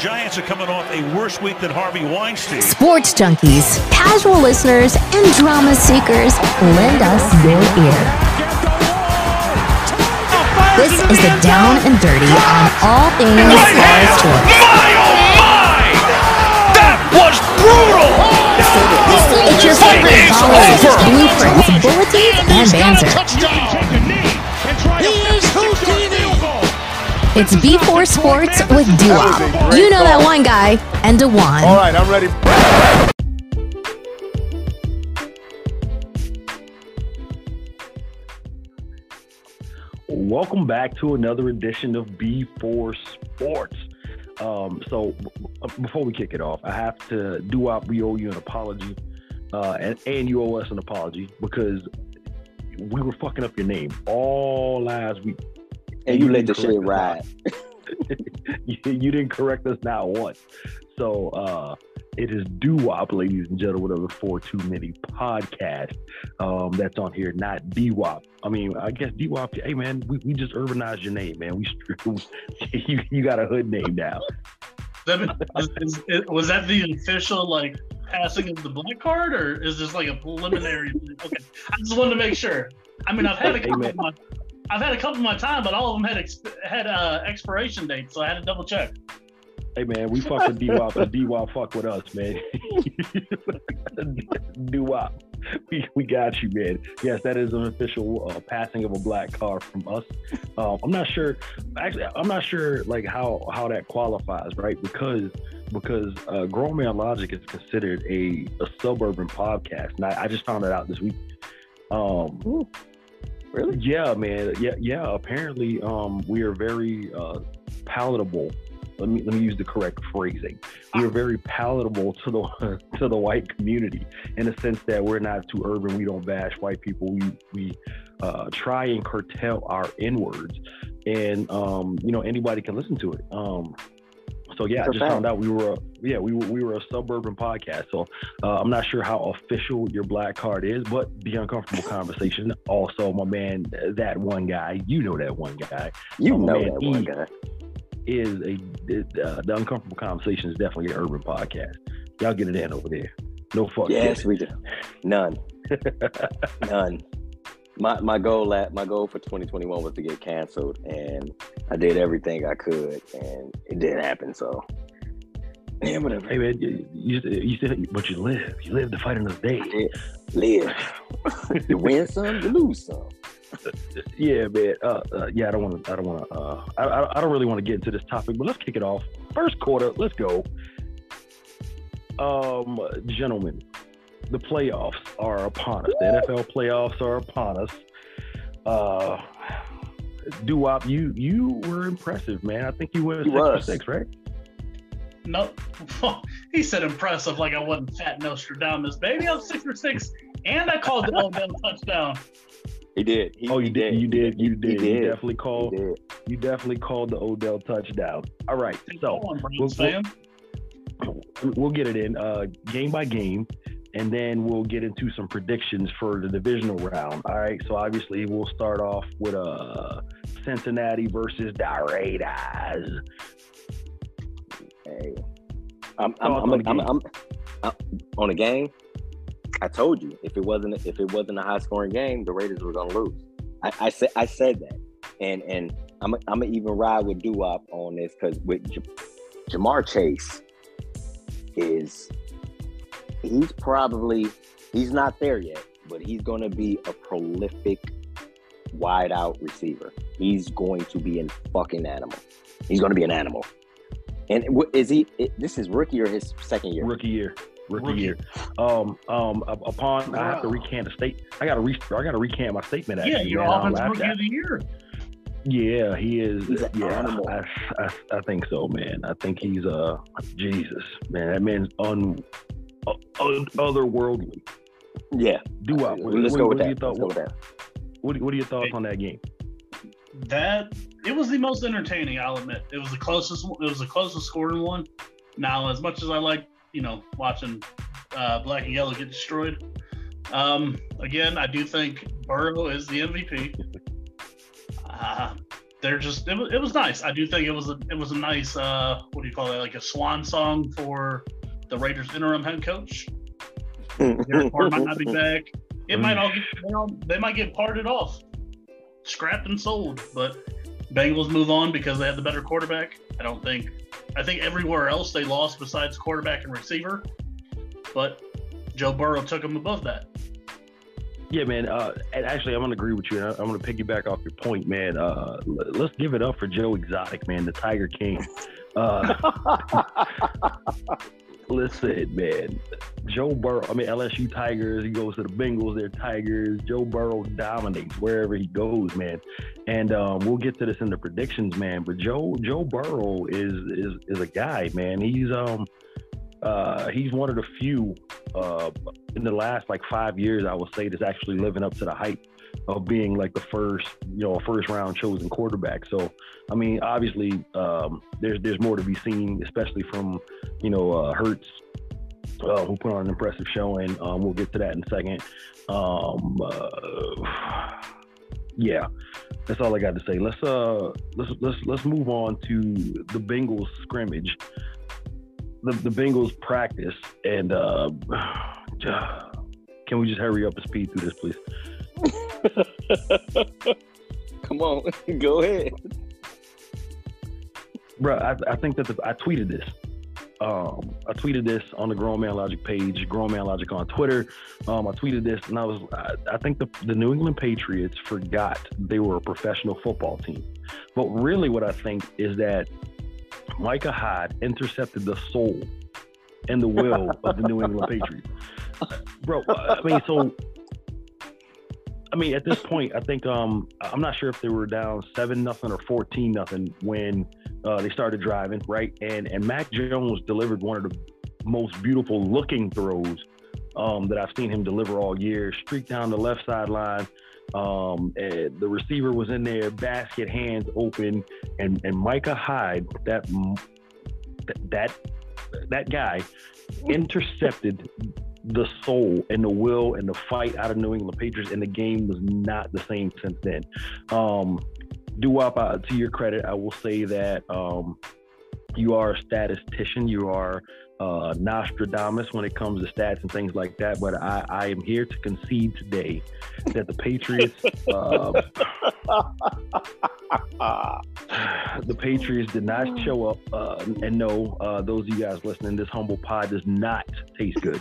Giants are coming off a worse week than Harvey Weinstein. Sports junkies, casual listeners, and drama seekers, lend us your ear. This is the down and dirty on all things sports. My oh my! That was brutal! It's your favorite ballers, blueprints, bulletins, and banter. It's B4 Sports with Dewop. You know that one guy, and DeJuan. All right, I'm ready. Welcome back to another edition of B4 Sports. Um, so before we kick it off, I have to do out. We owe you an apology, uh, and, and you owe us an apology because we were fucking up your name all last week. And you let the shit ride. you, you didn't correct us not once. So uh, it is doo-wop, ladies and gentlemen, of the Four Too Many podcast um, that's on here, not D-wop. I mean, I guess D-wop. Hey man, we, we just urbanized your name, man. We you you got a hood name now. That, is, is, is- was that the official like passing of the black card, or is this like a preliminary? okay, I just wanted to make sure. I mean, I've had a Hey, couple. man. Of my, I've had a couple of my time, but all of them had exp- had uh, expiration dates, so I had to double check. Hey man, we fuck with D-wop and D-wop fuck with us, man. D-wop. We, we got you, man. Yes, that is an official uh, passing of a black car from us. Um, I'm not sure. Actually, I'm not sure like how how that qualifies, right? Because because uh, Grown Man Logic is considered a, a suburban podcast, and I, I just found it out this week. Um, Really? yeah, man. Yeah, yeah. Apparently, um, we are very uh, palatable. Let me let me use the correct phrasing. We are very palatable to the to the white community in the sense that we're not too urban. We don't bash white people. We we uh, try and curtail our N words, and um, you know anybody can listen to it. Um, so yeah, I just fact. found out we were a, yeah we were we were a suburban podcast. So uh, I'm not sure how official your black card is, but the uncomfortable conversation. Also, my man, that one guy, you know that one guy, You Oh, know man, that one guy. is a uh, the uncomfortable conversation is definitely an urban podcast. Y'all get it in over there. No fuck. Yes, we do. None. None. My my goal at my goal for 2021 was to get canceled, and I did everything I could, and it didn't happen. So, yeah, whatever. Hey man, you, you, you said, but you live. You live to fight another day. Live. you win some, you lose some. Yeah, man. Uh, uh, yeah, I don't want to. I don't want to. Uh, I, I, I don't really want to get into this topic, but let's kick it off. First quarter. Let's go. Um, gentlemen, the playoffs are upon us. The NFL playoffs are upon us. Uh, Dewop, you you were impressive, man. I think you went He six for six, right? No, he said impressive, like I wasn't fat Nostradamus, baby. I'm six for six, and I called the Odell touchdown. He did. He, Oh, you he did. You did. You He did. You definitely called. did. You definitely called the Odell touchdown. All right. So Come on, Browns we'll- fan. we'll get it in uh, game by game, and then we'll get into some predictions for the divisional round. All right. So obviously we'll start off with uh, Cincinnati versus the Raiders. Hey, I'm, I'm, I'm, on I'm, game? I'm, I'm- on the game. I told you if it wasn't if it wasn't a high scoring game, the Raiders were gonna lose. I, I said I said that, and and I'm I'm gonna even ride with Dewop on this because with J- Ja'Marr Chase is he's probably he's not there yet, but he's gonna be a prolific wide out receiver. He's going to be a fucking animal. He's going to be an animal. And wh- is he? It, this is rookie or his second year? Rookie year. Rookie, Rookie. year. Um, um, up- upon I have to recant a state. I got to re- I got to recant my statement. Actually, Yeah, you're man. Offensive rookie at- of the year. Yeah, he is. He's an yeah, animal. I, I, I think so, man. I think he's uh Jesus, man. That man's un, un otherworldly. Yeah. Do what? Let's What, go with what, are that. your thoughts? Let's go with that. What, what are your thoughts on that game? That it was the most entertaining. I'll admit it was the closest. It was the closest scoring one. Now, as much as I like, you know, watching uh, black and yellow get destroyed, um, again, I do think Burrow is the MVP. Uh, they're just it was, it was nice. I do think it was a it was a nice uh what do you call it like a swan song for the Raiders interim head coach. Derek Carr might not be back. It might all get, you know, they might get parted off, scrapped and sold. But Bengals move on because they have the better quarterback. I don't think. I think everywhere else they lost besides quarterback and receiver, but Joe Burrow took them above that. Yeah, man. Uh, and actually, I'm gonna agree with you. I'm gonna piggyback off your point, man. Uh, let's give it up for Joe Exotic, man, the Tiger King. Uh, listen, man. Joe Burrow. I mean, LSU Tigers. He goes to the Bengals. They're Tigers. Joe Burrow dominates wherever he goes, man. And um, we'll get to this in the predictions, man. But Joe Joe Burrow is is is a guy, man. He's um uh, he's one of the few uh, in the last like five years, I would say, that's actually living up to the hype of being like the first, you know, first round chosen quarterback. So, I mean, obviously, um, there's there's more to be seen, especially from, you know, uh, Hurts, uh, who put on an impressive showing. Um, we'll get to that in a second. Um, uh, yeah, that's all I got to say. Let's uh, let's let's let's move on to the Bengals scrimmage the, the Bengals practice, and uh, can we just hurry up and speed through this, please? Come on, go ahead. Bro, I, I think that the, I tweeted this. Um, I tweeted this on the Grown Man Logic page, Grown Man Logic on Twitter. Um, I tweeted this, and I was, I, I think the, the New England Patriots forgot they were a professional football team. But really, what I think is that Micah Hyde intercepted the soul and the will of the New England Patriots. Bro, I mean, so I mean, at this point, I think um, I'm not sure if they were down seven nothing or fourteen nothing when uh, they started driving, right? And and Mac Jones delivered one of the most beautiful looking throws um, that I've seen him deliver all year. Streak down the left sideline, um, the receiver was in there, basket hands open, and and Micah Hyde, that that that guy, intercepted the soul and the will and the fight out of New England Patriots, and the game was not the same since then. Um, Dewop, uh, to your credit, I will say that um, you are a statistician. You are uh, Nostradamus when it comes to stats and things like that. But I, I am here to concede today that the Patriots, uh, the Patriots did not show up. Uh, and no, uh, those of you guys listening, this humble pie does not taste good.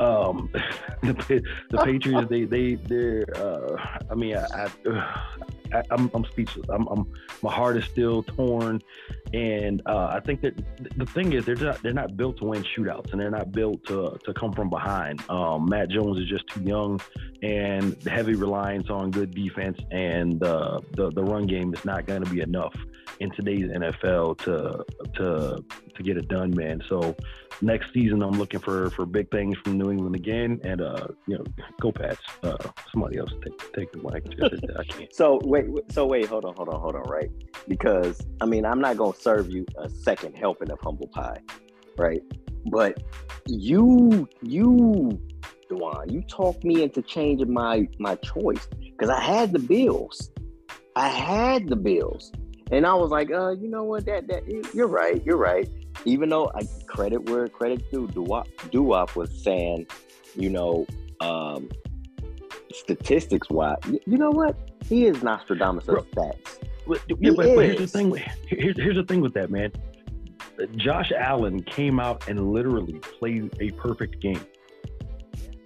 Um, the, the Patriots, they, they, they're. Uh, I mean, I, I I, am I'm, I'm speechless. I'm, I'm, my heart is still torn, and uh, I think that the thing is they're not they're not built to win shootouts, and they're not built to to come from behind. Um, Mac Jones is just too young, and the heavy reliance on good defense and uh, the the run game is not going to be enough in today's NFL to to to get it done, man. So next season, I'm looking for for big things from New England again, and uh, you know, go Pats. Uh, somebody else take take the mic. I can't. so wait, so wait, hold on, hold on, hold on, right? Because I mean, I'm not gonna serve you a second helping of humble pie, right? But you, you, DeJuan, you talked me into changing my my choice because I had the Bills. I had the Bills. And I was like, uh, you know what? That that you're right, you're right. Even though I credit where credit due, Dewop, Dewop was saying, you know, um, statistics wise, you know what? He is Nostradamus of stats. But, yeah, but, but, here's the thing. Here's, here's the thing with that, man. Josh Allen came out and literally played a perfect game.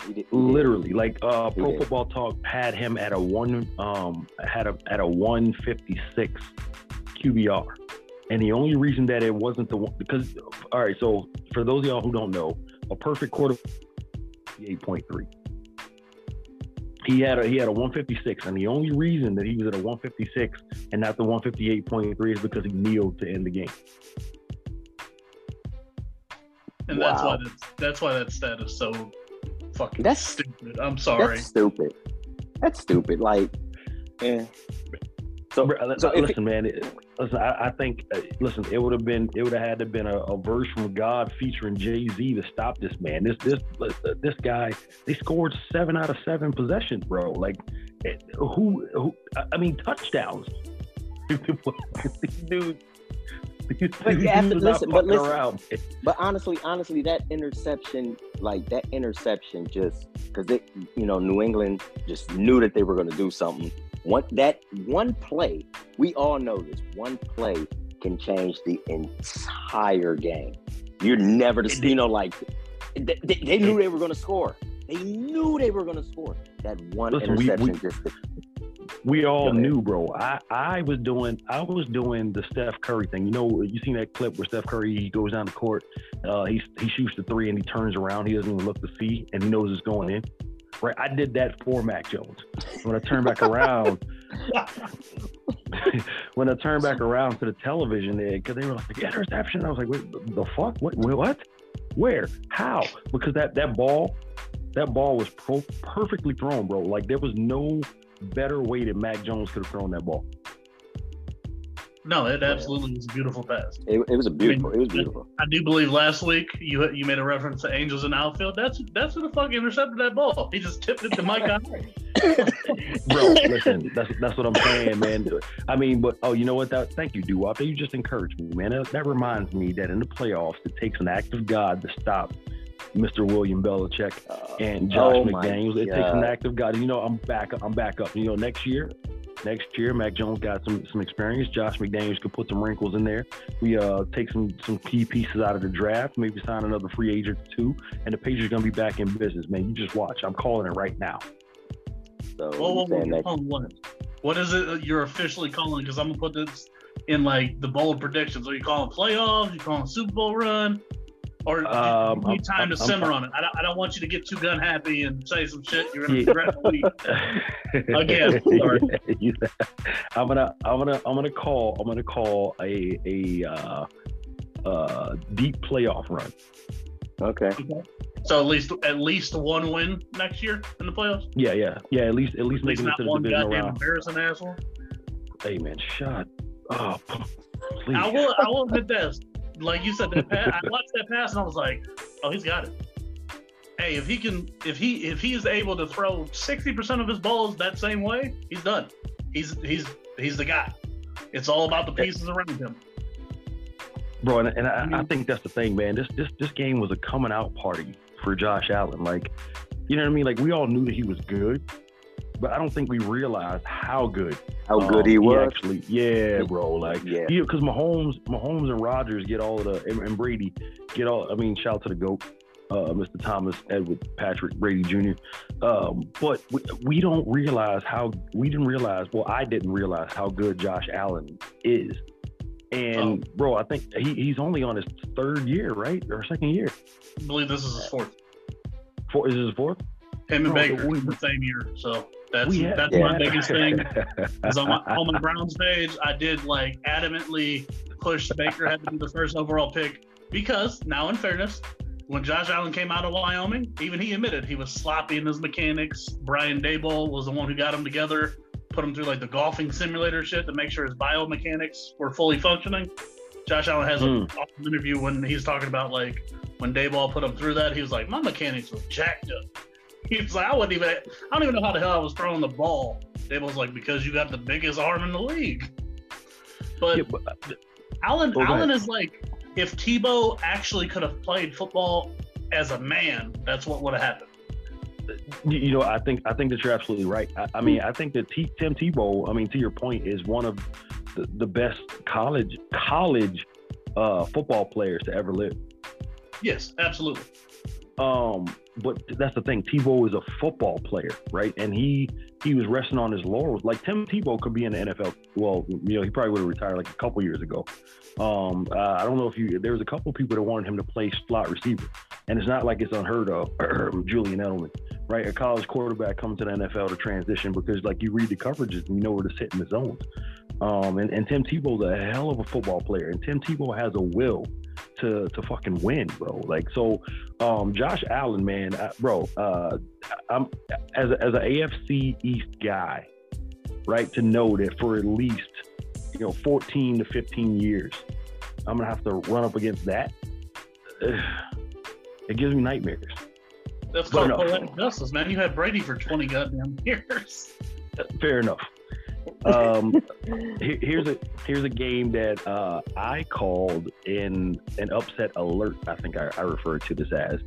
He did, he literally, like uh, Pro Football Talk had him at a one, um, had a at a one fifty six QBR. And the only reason that it wasn't the one, because, all right, so for those of y'all who don't know, a perfect quarter, 8.3. He had a he had a 156, and the only reason that he was at a 156 and not the 158.3 is because he kneeled to end the game. And wow. that's why that's, that's why that stat is so fucking that's stupid. I'm sorry. That's stupid. That's stupid. Like, yeah. So, so listen, man. It, listen, I, I, think. Uh, listen, it would have been. It would have had to been a, a, verse from God featuring Jay Z to stop this man. This this uh, this guy. They scored seven out of seven possessions, bro. Like, who who? I mean, touchdowns. these dudes. These, But you have to listen, but listen. around. But honestly, honestly, that interception, like that interception, just because it, you know, New England just knew that they were going to do something. One that one play, we all know this. One play can change the entire game. You're never, the, you know, like they, they, they knew they were going to score. They knew they were going to score. That one Listen, we- interception we- just. We all knew, bro. I, I was doing I was doing the Steph Curry thing. You know, you seen that clip where Steph Curry he goes down the court, uh, he he shoots the three and he turns around. He doesn't even look to see, and he knows it's going in. Right, I did that for Mac Jones. When I turned back around, when I turned back around to the television, because they were like yeah, interception, I was like, Wait, the fuck? What? What? Where? How? Because that that ball, that ball was pro- perfectly thrown, bro. Like there was no better way that Mac Jones could have thrown that ball. No, it absolutely was a beautiful pass. It, it was a beautiful. It was beautiful. I do believe last week you you made a reference to Angels in outfield. That's that's who the fuck intercepted that ball. He just tipped it to Mike Conley. Bro, listen, that's that's what I'm saying, man. I mean, but oh, you know what? That thank you, Dewop. You just encouraged me, man. That, that reminds me that in the playoffs, it takes an act of God to stop Mr. William Belichick and Josh Oh McDaniels. It takes an act of God. You know, I'm back. I'm back up. You know, next year, next year, Mac Jones got some some experience. Josh McDaniels could put some wrinkles in there. We uh take some some key pieces out of the draft. Maybe sign another free agent too, and the Patriots are gonna be back in business, man. You just watch. I'm calling it right now. So Whoa, whoa, you whoa, saying you're calling what? What is it you're officially calling? Because I'm gonna put this in like the bold predictions. Are you calling playoffs? You calling Super Bowl run? Or Um, you need time I'm- to I'm- simmer on it? I don't, I don't want you to get too gun happy and say some shit you're gonna Yeah. regret for a week. Again, sorry. Yeah. I'm gonna I'm gonna I'm gonna call I'm gonna call a a uh, uh, deep playoff run. okay. So at least at least one win next year in the playoffs. Yeah, yeah, yeah. At least at least At least making it not to one divisional goddamn round. embarrassing asshole. Hey man, shut up, please. I will I will admit this. Like you said, that pass, I watched that pass and I was like, oh, he's got it. Hey, if he can, if he if he is able to throw sixty percent of his balls that same way, he's done. He's he's he's the guy. It's all about the pieces around him. bro. And, and I, I mean- think that's the thing, man. This this this game was a coming out party for Josh Allen. Like, you know what I mean? Like we all knew that he was good, but I don't think we realized how good How good um, he was. actually, yeah, bro. Like, Yeah. yeah, because Mahomes, Mahomes and Rodgers get all of the, and, and Brady get all. I mean, shout out to the goat, uh, Mr. Thomas Edward Patrick Brady Jr. Um, but we, we don't realize how we didn't realize. Well, I didn't realize how good Josh Allen is. And bro, I think he, he's only on his third year, right, or second year. I believe this is his fourth. Four is this his fourth? Him and Bro, Baker we- the same year. So that's had- that's yeah. my biggest thing. Is on my on my Browns page, I did like adamantly push Baker had to be the first overall pick because now, in fairness, when Josh Allen came out of Wyoming, even he admitted he was sloppy in his mechanics. Brian Daboll was the one who got him together, put him through like the golfing simulator shit to make sure his biomechanics were fully functioning. Josh Allen has an Mm. awesome interview when he's talking about like when Daboll put him through that. He was like, "My mechanics were jacked up." He's like, "I wouldn't even. I don't even know how the hell I was throwing the ball." Daboll's like, "Because you got the biggest arm in the league." But Yeah, but, uh, Allen, Well, Allen is like, if Tebow actually could have played football as a man, that's what would have happened. You, you know, I think I think that you're absolutely right. I, I mean, I think that T, Tim Tebow, I mean, to your point, is one of the, the best college college uh, football players to ever live. Yes, absolutely. Um, but that's the thing. Tebow is a football player, right? And he he was resting on his laurels. Like Tim Tebow could be in the NFL. Well, you know, he probably would have retired like a couple years ago. Um, uh, I don't know if you. There was a couple people that wanted him to play slot receiver, and it's not like it's unheard of. Julian Edelman, right? A college quarterback coming to the NFL to transition because like you read the coverages and you know where to sit in the zones. Um, and, and Tim Tebow's a hell of a football player, and Tim Tebow has a will to to fucking win, bro. Like so, um, Josh Allen, man, I, bro. Uh, I'm as a, as a AFC East guy, right? To know that for at least you know 14 to 15 years, I'm gonna have to run up against that. It gives me nightmares. That's Fair called enough. poetic justice, man. You had Brady for 20 goddamn years. Fair enough. Um, here- here's a here's a game that uh, I called in an upset alert. I think I, I referred to this as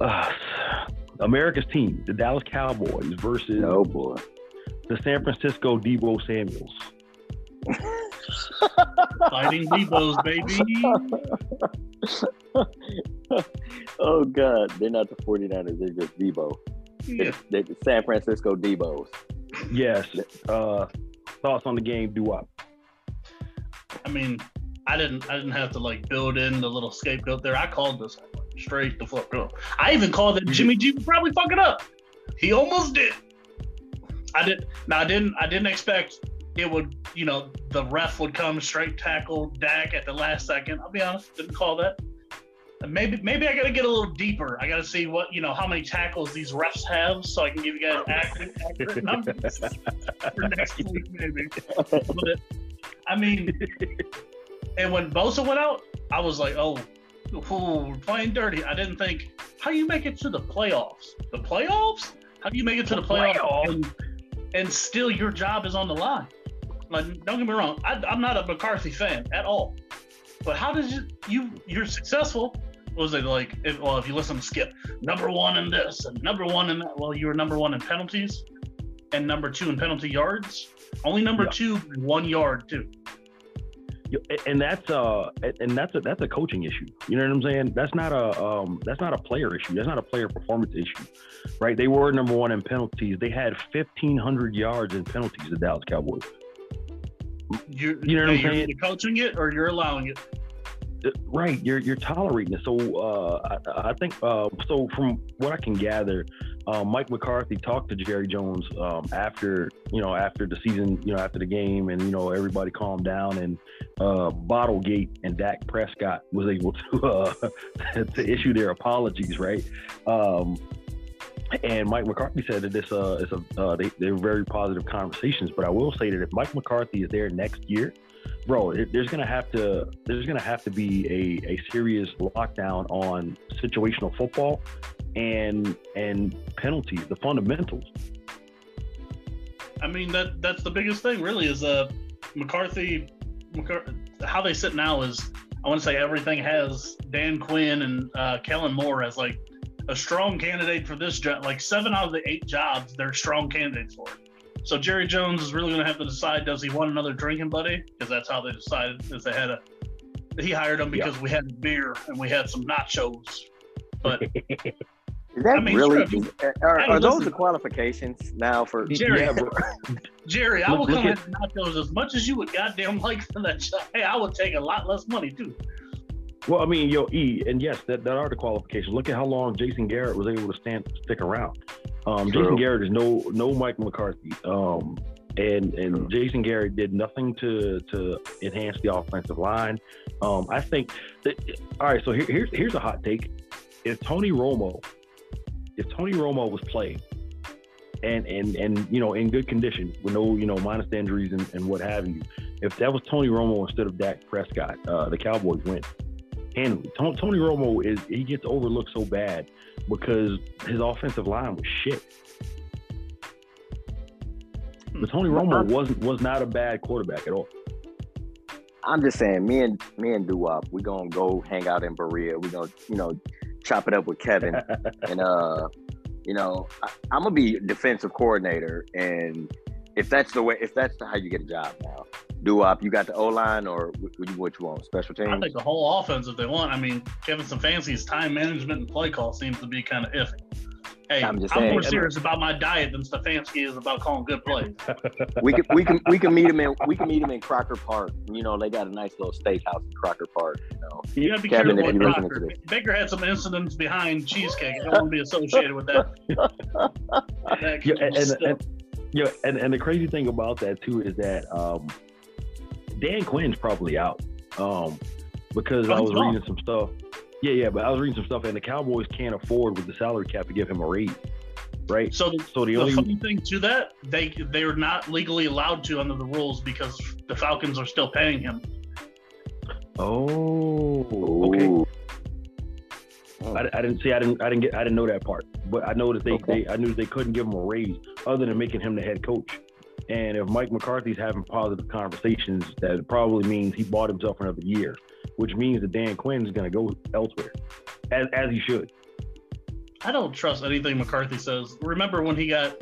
uh, America's team, the Dallas Cowboys versus oh boy. the San Francisco Debo Samuels. Fighting Debo's, baby. oh god, they're not the 49ers, they're just Debo. Yeah. They're the San Francisco Debos. Yes. Uh, thoughts on the game? Do up. I mean, I didn't I didn't have to like build in the little scapegoat there. I called this straight the fuck up. I even called that Jimmy G would probably fuck it up. He almost did. I did now I didn't I didn't expect it would, you know, the ref would come straight tackle Dak at the last second. I'll be honest, didn't call that. And Maybe maybe I gotta get a little deeper. I gotta see what you know how many tackles these refs have so I can give you guys accurate, accurate numbers for next week maybe. But I mean and when Bosa went out, I was like, oh, ooh, we're playing dirty. I didn't think, how do you make it to the playoffs? The playoffs? How do you make it to the, The playoffs? playoffs? And, and still your job is on the line? Like, don't get me wrong, I, I'm not a McCarthy fan at all. But how did you, you you're successful? Was it like, if, well, if you listen to Skip, number one in this and number one in that, well, you were number one in penalties and number two in penalty yards. Only number Yeah. two, one yard, too. And that's uh and that's a that's a coaching issue. You know what I'm saying? That's not a um that's not a player issue. That's not a player performance issue, right? They were number one in penalties. They had 1,500 yards in penalties. The Dallas Cowboys. You're, You know what I'm you're saying? coaching it or you're allowing it. Uh, Right, you're you're tolerating it. So uh, I, I think uh, so. From what I can gather, uh, Mike McCarthy talked to Jerry Jones um, after you know after the season, you know after the game, and you know everybody calmed down, and uh, Bottlegate and Dak Prescott was able to uh, to issue their apologies, right? Um, and Mike McCarthy said that this uh, is a uh, they, they're very positive conversations. But I will say that if Mike McCarthy is there next year, bro, there's gonna have to there's gonna have to be a, a serious lockdown on situational football and and penalties, the fundamentals. I mean that that's the biggest thing really is uh McCarthy, McCar- how they sit now is I want to say everything has Dan Quinn and uh, Kellen Moore as like a strong candidate for this job. Like seven out of the eight jobs, they're strong candidates for it. So Jerry Jones is really going to have to decide: does he want another drinking buddy? Because that's how they decided. Is they had a he hired him because we had beer and we had some nachos. But Is that I mean, really? sure, is- eh, are, hey, are those the qualifications now for? Jerry, Yeah. Jerry, I will Look- look come at- at nachos as much as you would goddamn like for that job. Hey, I would take a lot less money too. Well, I mean, yo, E, and yes, that, that are the qualifications. Look at how long Jason Garrett was able to stand stick around. Um, Jason Garrett is no no Mike McCarthy. Um, and and True. Jason Garrett did nothing to to enhance the offensive line. Um, I think that all right. So here, here's here's a hot take. If Tony Romo, if Tony Romo was playing, and and and you know in good condition with no you know minus injuries and, and what have you, if that was Tony Romo instead of Dak Prescott, uh, the Cowboys win handily. Tony, Romo is he gets overlooked so bad because his offensive line was shit. But Tony Romo wasn't was not a bad quarterback at all. I'm just saying, me and me and Dewop, we gonna go hang out in Berea. We gonna, you know, chop it up with Kevin, and uh, you know, I, I'm gonna be defensive coordinator, and if that's the way, if that's how you get a job now, Dewop, you got the O line, or what, what you what you want, special team? I think the whole offense, if they want. I mean, Kevin Stefanski's time management and play call seems to be kind of iffy. Hey, I'm I'm, just more saying. serious about my diet than Stefanski is about calling good plays. we can we can we can meet him in we can meet him in Crocker Park. You know, they got a nice little steakhouse in Crocker Park. You know, You gotta be Kevin, careful if with you're Crocker. to. Baker had some incidents behind cheesecake. I don't want to be associated with that. that Yeah, and, and, and yeah, and, and the crazy thing about that too is that um, Dan Quinn's probably out um, because Oh, I was gone. reading some stuff. Yeah, yeah, but I was reading some stuff, and the Cowboys can't afford with the salary cap to give him a raise, right? so the, So the the only funny thing to that, they they're not legally allowed to under the rules because the Falcons are still paying him. oh, okay. Ooh. I, I didn't see. I didn't. I didn't get. I didn't know that part. But I know that they. Okay. they I knew they couldn't give him a raise other than making him the head coach. And if Mike McCarthy's having positive conversations, that probably means he bought himself another year, which means that Dan Quinn is going to go elsewhere, as as he should. I don't trust anything McCarthy says. Remember when he got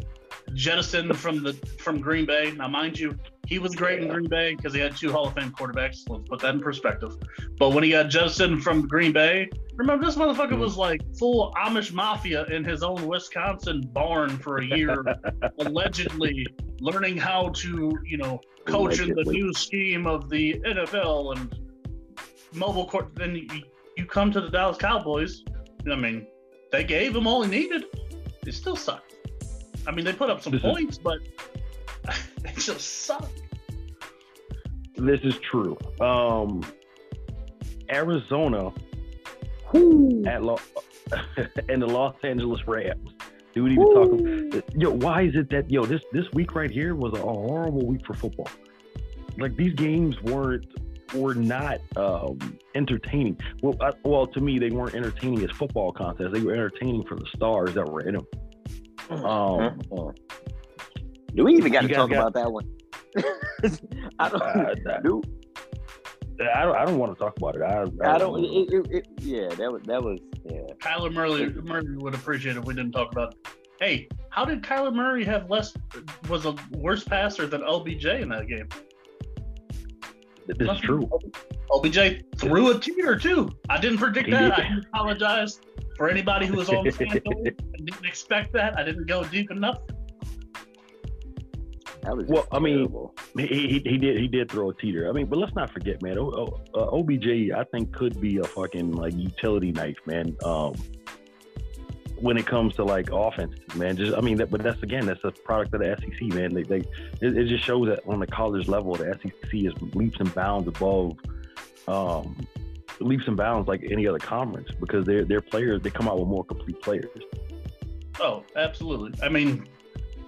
jettisoned from the from Green Bay? Now, mind you, he was great in Green Bay because he had two Hall of Fame quarterbacks. Let's put that in perspective. But when he got jettisoned from Green Bay, remember this motherfucker was like full Amish mafia in his own Wisconsin barn for a year, allegedly learning how to, you know, coach in the new scheme of the NFL and mobile court. Then you, you come to the Dallas Cowboys. I mean, they gave him all he needed. They still suck. I mean, they put up some points, but they just suck. This is true. Um, Arizona at Lo- and the Los Angeles Rams. Do we need to talk? Yo, why is it that yo this this week right here was a horrible week for football? Like these games weren't were not um, entertaining. Well, I, well, to me, they weren't entertaining as football contests. They were entertaining for the stars that were in them. Um, Do we even got to talk got- about that one? I don't. Uh, do, I don't. I don't want to talk about it. I, I don't. It, it, it, yeah, that was that was yeah. Kyler Murray, Murray would appreciate if we didn't talk about. Hey, how did Kyler Murray have less? Was a worse passer than OBJ in that game? this is true. OBJ threw a teeter too. I didn't predict that. I apologize for anybody who was on FanDuel and didn't expect that. I didn't go deep enough. That was Well, just I mean, terrible. He, he, he did he did throw a teeter. I mean, but let's not forget, man. O, o, uh, OBJ, I think could be a fucking like utility knife, man. Um, when it comes to like offense, man. Just I mean, that, but that's again, that's a product of the SEC, man. They, they it, it just shows that on the college level, the SEC is leaps and bounds above, um, leaps and bounds like any other conference because their their players they come out with more complete players. Oh, absolutely. I mean,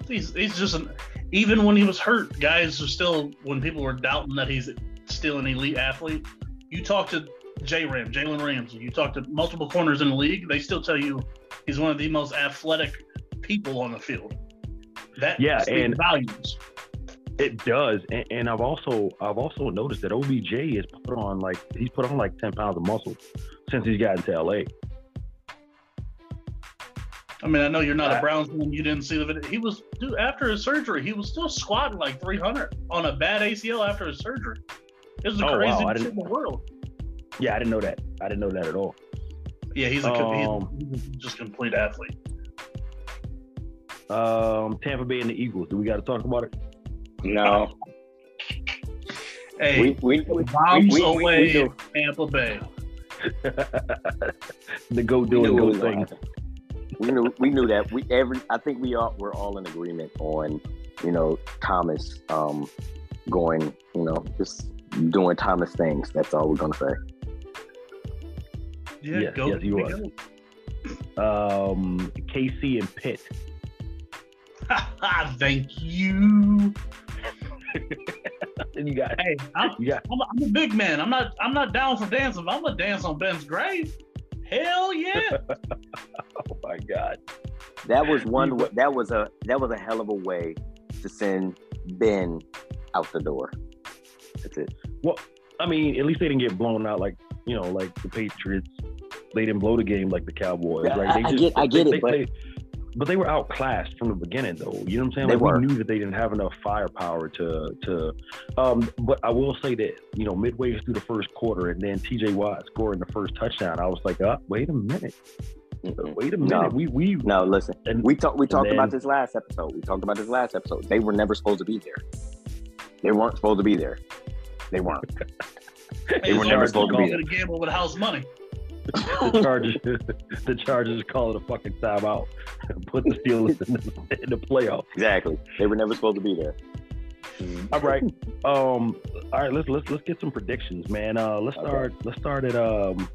he's he's just an. Even when he was hurt, guys are still when people were doubting that he's still an elite athlete. You talk to J Ram, Jalen Ramsey. You talk to multiple corners in the league. They still tell you he's one of the most athletic people on the field. That Yeah, and- values. It does, and, and I've also I've also noticed that OBJ has put on like he's put on like ten pounds of muscle since he's gotten to LA. I mean, I know you're not Uh, a Browns fan. You didn't see the video. He was, dude, after his surgery, he was still squatting like 300 on a bad ACL after his surgery. It was the Oh, craziest I in the world. Yeah, I didn't know that. I didn't know that at all. Yeah, he's a Um, he's, he's just complete athlete. Um, Tampa Bay and the Eagles. Do we got to talk about it? No, Hey, we we, we, bombs we- we- we away knew- Tampa Bay. the go we do knew and it go was gonna thing. Happen. We knew we knew that we every I think we all we're all in agreement on you know Thomas um going you know just doing Thomas things. That's all we're gonna say. Yeah, Yes, go. yes, he go. was. Um, KC and Pitt. Thank you. And you got Hey, I'm, you got I'm, a, I'm a big man. I'm not. I'm not down for dancing. But I'm gonna dance on Ben's grave. Hell yeah! oh my god. That was one. That was a that was a hell of a way to send Ben out the door. That's it. Well, I mean, at least they didn't get blown out like you know, like the Patriots. They didn't blow the game like the Cowboys, Yeah, right? They I- I get- I get they, it, but- they, but they were outclassed from the beginning, though. You know what I'm saying? They Like were. we knew that they didn't have enough firepower to to. Um, but I will say that you know, midway through the first quarter, and then T.J. Watt scoring the first touchdown, I was like, uh, wait a minute, wait a minute, No. we we No, listen. and We talked. We And talked about this last episode. We talked about this last episode. They were never supposed to be there. They weren't supposed to be there. They weren't. Hey, were never supposed to be don't get a gamble with house money. The Chargers, the Chargers call it a fucking timeout, put the Steelers in the, in the playoffs. Exactly. They were never supposed to be there. All right. Um. All right. Let's let's let's get some predictions, man. Uh. Let's Okay. start. Let's start at um.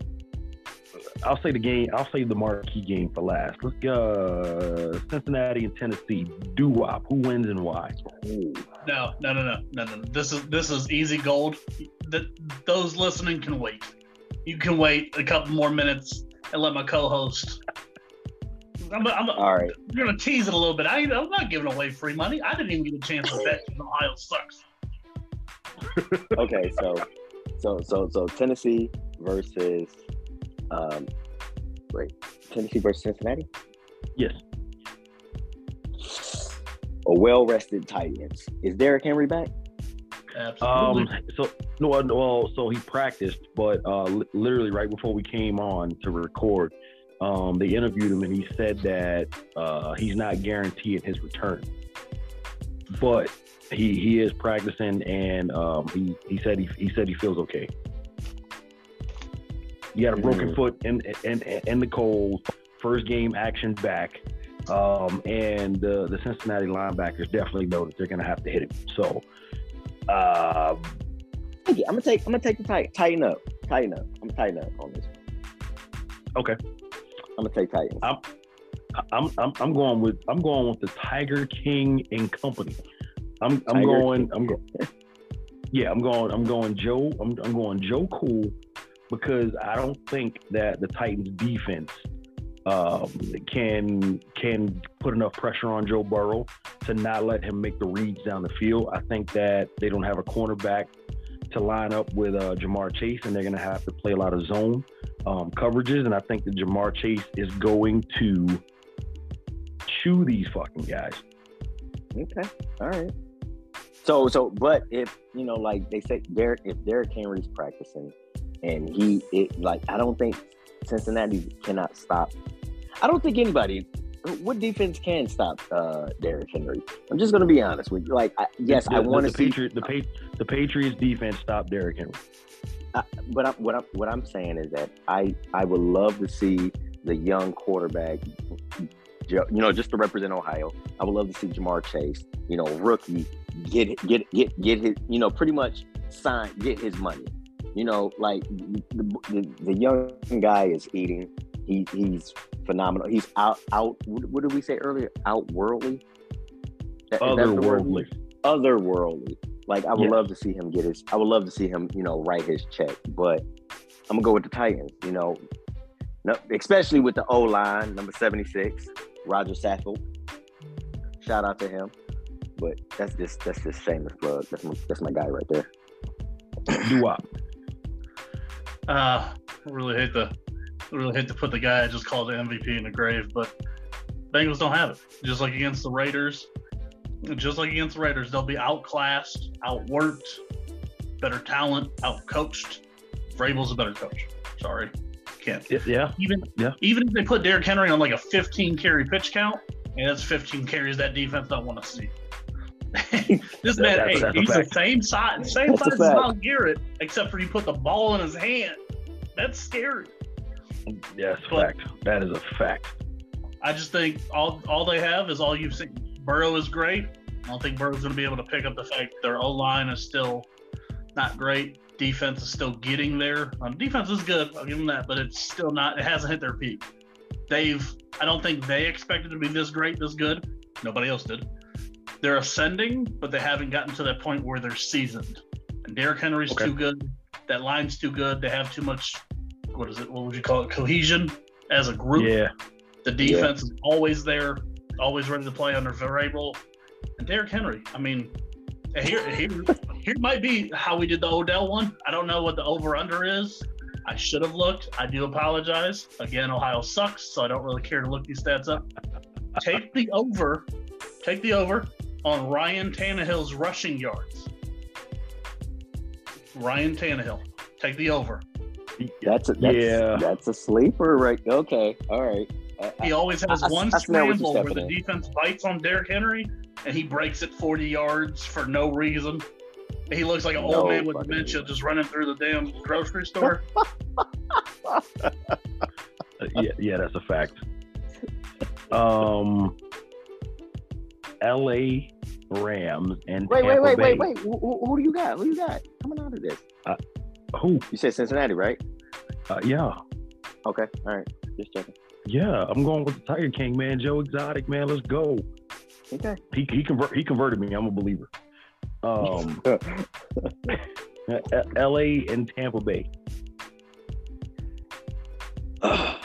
I'll say the game. I'll say the marquee game for last. Let's go Cincinnati and Tennessee. Dewop. Who wins and why? Ooh. No, no, no, no, no, no. This is this is easy gold. That those listening can wait. You can wait a couple more minutes and let my co-host I'm, I'm, All right. you're gonna tease it a little bit. I, I'm not giving away free money. I didn't even get a chance to bet because Ohio sucks. Okay. So, so, so, so Tennessee versus, um, wait, Tennessee versus Cincinnati. Yes. A well-rested Titans. Is Derrick Henry back? Absolutely. Um. So no. uh, Well, so he practiced, but uh, li- literally right before we came on to record, um, they interviewed him and he said that uh, he's not guaranteeing his return, but he he is practicing and um, he he said he he said he feels okay. He got a broken Mhm. foot in, in in the cold. First game action back. Um, and the the Cincinnati linebackers definitely know that they're gonna have to hit him. So, um, I'm gonna take. I'm gonna take the tight. Tighten up. Tighten up. I'm gonna tighten up on this. Okay. I'm gonna take Titans. I'm, I'm I'm I'm going with I'm going with the Tiger King and Company. I'm I'm Tiger going King. I'm going. Yeah, I'm going I'm going Joe I'm I'm going Joe Cool because I don't think that the Titans defense um, can can put enough pressure on Joe Burrow to not let him make the reads down the field. I think that they don't have a cornerback to line up with uh, Ja'Marr Chase, and they're going to have to play a lot of zone um, coverages. And I think that Ja'Marr Chase is going to chew these fucking guys. Okay. All right. So so but if you know like they say Derek if Derrick Henry's practicing and he it like I don't think Cincinnati cannot stop. I don't think anybody what defense can stop uh Derrick Henry. I'm just gonna be honest with you. Like I, yes, the, I want to the see Patriot, the, the Patriots defense stop Derrick Henry. I, but I, what I'm what I'm saying is that I I would love to see the young quarterback, you know, just to represent Ohio. I would love to see Ja'Marr Chase, you know, rookie, get get get get his, you know, pretty much sign get his money. You know, like the, the, the young guy is eating. He he's phenomenal. He's out out. What, did we say earlier? Outworldly. That the word we Otherworldly. otherworldly. Like I would love to see him get his. I would love to see him, you know, write his check. But I'm gonna go with the Titans. You know, no, especially with the O line number 76, Rodger Saffold. Shout out to him. But that's just that's just shameless plug. That's my, that's my guy right there. Do up. Uh, really hate to really hate to put the guy I just called the MVP in the grave, but Bengals don't have it. Just like against the Raiders, just like against the Raiders, they'll be outclassed, outworked, better talent, outcoached. Vrabel's a better coach. Sorry, can't. Yeah. Even Yeah. even if they put Derrick Henry on like a 15 carry pitch count, and that's 15 carries that defense don't want to see. this man, That's- hey, that's he's the same size, same That's size as. Myles Garrett, except for he put the ball in his hand. That's scary. Yes, But- fact. That is a fact. I just think all all they have is all you've seen. Burrow is great. I don't think Burrow's going to be able to pick up the fact their O line is still not great. Defense is still getting there. Um, defense is good. I'll give them that, but it's still not. It hasn't hit their peak. They've. I don't think they expected to be this great, this good. Nobody else did. They're ascending, but they haven't gotten to that point where they're seasoned. And Derrick Henry's Okay. too good. That line's too good. They have too much. What is it? What would you call it? Cohesion as a group. Yeah. The defense is always there, always ready to play under Vrabel. And Derrick Henry, I mean, here, here, here might be how we did the Odell one. I don't know what the over under is. I should have looked. I do apologize. Again, Ohio sucks, so I don't really care to look these stats up. Take the over. Take the over on Ryan Tannehill's rushing yards. Ryan Tannehill. Take the over. That's a that's, Yeah. that's a sleeper, right? Okay, all right. I- I- He always has I- I- one I smell scramble where the in. defense bites on Derrick Henry and he breaks it 40 yards for no reason. He looks like an No old man with dementia just running through the damn grocery store. Uh, yeah, yeah, that's a fact. Um, L.A. Rams and wait, wait, Tampa wait, Bay. wait, wait. Who, who, do you got? Who you got coming out of this? Who? You said Cincinnati, right? Uh, yeah, Okay, all right. Just checking. yeah. I'm going with the Tiger King, man. Joe Exotic, man. Let's go. Okay. He he convert he converted me. I'm a believer. Um, L.A. and Tampa Bay.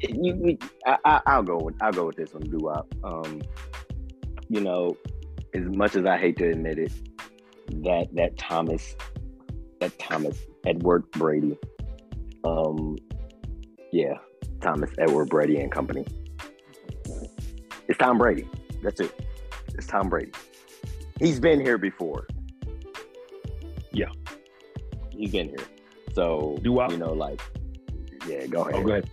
you, you- I, I, I'll go with I'll go with this one, Dewop. Um, you know, as much as I hate to admit it, that that Thomas, that Thomas Edward Brady, um, yeah, Thomas Edward Brady and company. It's Tom Brady. That's it. It's Tom Brady. He's been here before. Yeah. he's been here. So do I? you know, like, yeah, go ahead. Oh, go ahead.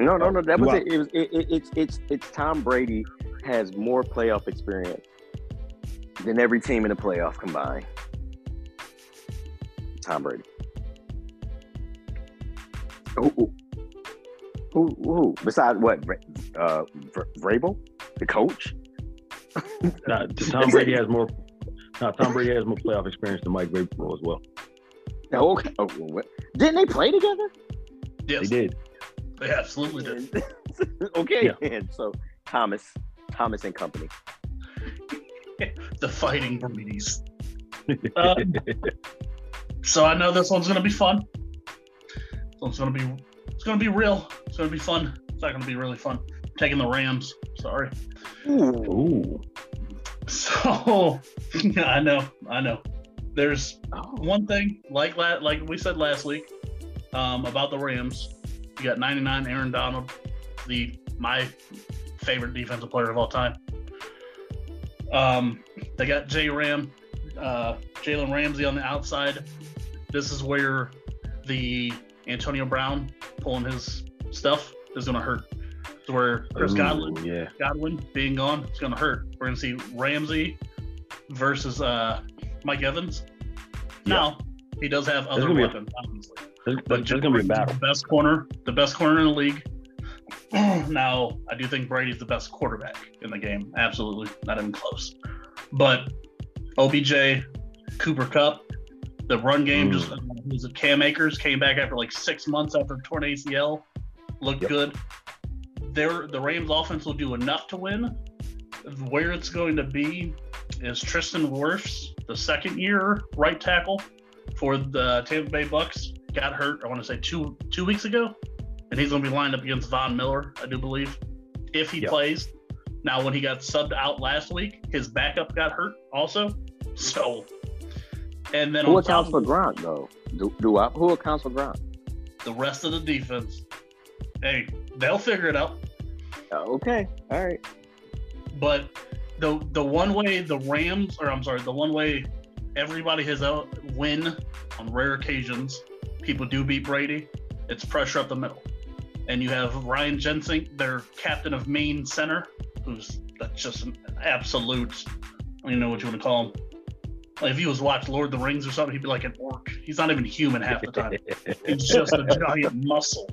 No, no, no. That was it. It was it, it, it's it's it's Tom Brady has more playoff experience than every team in the playoff combined. Tom Brady. Who? Who? Who? who? Besides what? Vra- Uh, Vrabel, the coach. Nah, Tom Brady has more. No, Tom Brady has more playoff experience than Mike Vrabel as well. Oh, okay. Oh. Didn't they play together? Yes, They did. they absolutely did. okay. Yeah. And so Thomas, Thomas and company. The fighting Brady's. Um, so I know this one's gonna be fun. This one's gonna be it's gonna be real. It's gonna be fun. It's not gonna be really fun. taking the Rams. Sorry. Ooh. So I know, I know. There's Oh. one thing like la- like we said last week um, about the Rams. You got 99 Aaron Donald, the my favorite defensive player of all time. Um, they got J Ram, uh, Jalen Ramsey on the outside. This is where the Antonio Brown pulling his stuff is going to hurt. It's where Chris Ooh, Godwin Yeah. Godwin being gone, it's going to hurt. We're going to see Ramsey versus uh, Mike Evans. Now, he does have other gonna a- weapons, obviously. There's, But there's going to be a battle. The best corner, the best corner in the league. now, I do think Brady's the best quarterback in the game. Absolutely, not even close. But OBJ, Cooper Kupp, the run game Mm. just was it Cam Akers came back after like six months after torn ACL, looked Yep. good. There, the Rams offense will do enough to win. Where it's going to be is Tristan Wirfs, the second year right tackle for the Tampa Bay Bucks, got hurt. I want to say two two weeks ago, and he's going to be lined up against Von Miller, I do believe, if he Yep. plays. Now, when he got subbed out last week, his backup got hurt also. So, and then Who on accounts of for Gronk though? Do, do I, who accounts for Gronk? the rest of the defense, hey, they'll figure it out. Uh, okay, all right. But the the one way the Rams, or I'm sorry, the one way everybody has a win on rare occasions, people do beat Brady. It's pressure up the middle, and you have Ryan Jensen, their captain of Maine center, who's that's just an absolute. I don't even know what you want to call him. Like if he was watched Lord of the Rings or something, he'd be like an orc. He's not even human half the time. He's just a giant muscle.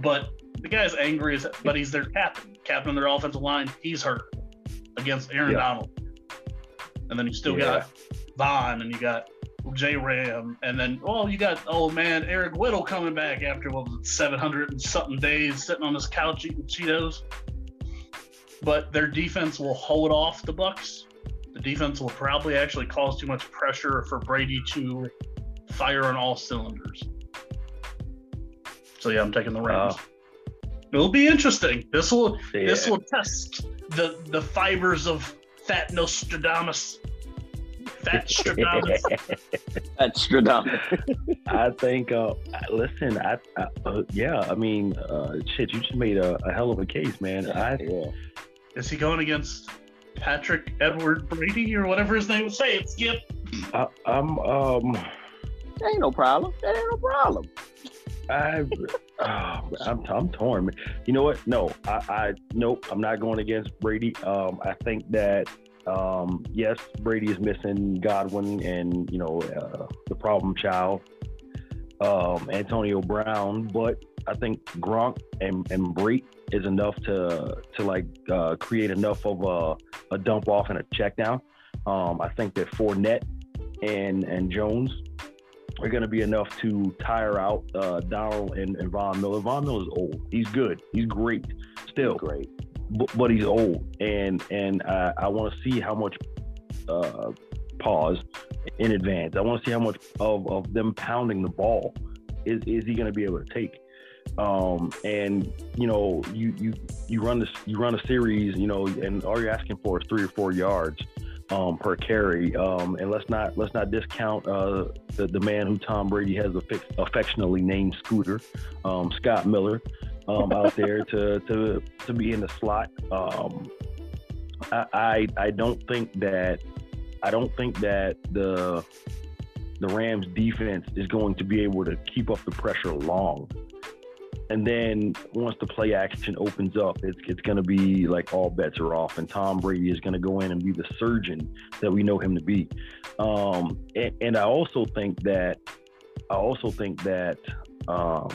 But the guy's angry as but he's their captain, captain of their offensive line. He's hurt against Aaron Yeah. Donald. And then you still Yeah. got Vaughn and you got J Ram and then oh you got oh man Eric Weddle coming back after what was it, seven hundred and something days sitting on his couch eating Cheetos. But their defense will hold off the Bucks. The defense will probably actually cause too much pressure for Brady to fire on all cylinders. So yeah, I'm taking the Rams. It'll be interesting. This will yeah. this will test the the fibers of fat Nostradamus. Fat Nostradamus. That's Stradamus. I think. Uh, listen, I, I uh, yeah. I mean, uh, shit. You just made a, a hell of a case, man. I yeah. Is he going against Patrick Edward Brady or whatever his name was? Say it, Skip. I, I'm um. That ain't no problem. That ain't no problem. I, oh, I'm, I'm torn. You know what? No, I, I, nope. I'm not going against Brady. Um, I think that, um, yes, Brady is missing Godwin and you know uh, the problem child, um, Antonio Brown, but I think Gronk and and Brate is enough to to like uh, create enough of a, a dump off and a check down. Um, I think that Fournette and and Jones are going to be enough to tire out uh, Donald and, and Von Miller. Von Miller's old. He's good. He's great still, Great. But, he's old, and and I, I want to see how much uh, pause in advance. I want to see how much of, of them pounding the ball is is he going to be able to take. Um, and you know, you you you run this you run a series, you know, and all you're asking for is three or four yards um, per carry. Um, and let's not let's not discount uh, the the man who Tom Brady has affec- affectionately named Scooter, um, Scott Miller, um, out there to to to be in the slot. Um, I, I I don't think that I don't think that the the Rams defense is going to be able to keep up the pressure long. And then once the play action opens up, it's, it's going to be like all bets are off, and Tom Brady is going to go in and be the surgeon that we know him to be. Um, and, and I also think that I also think that um,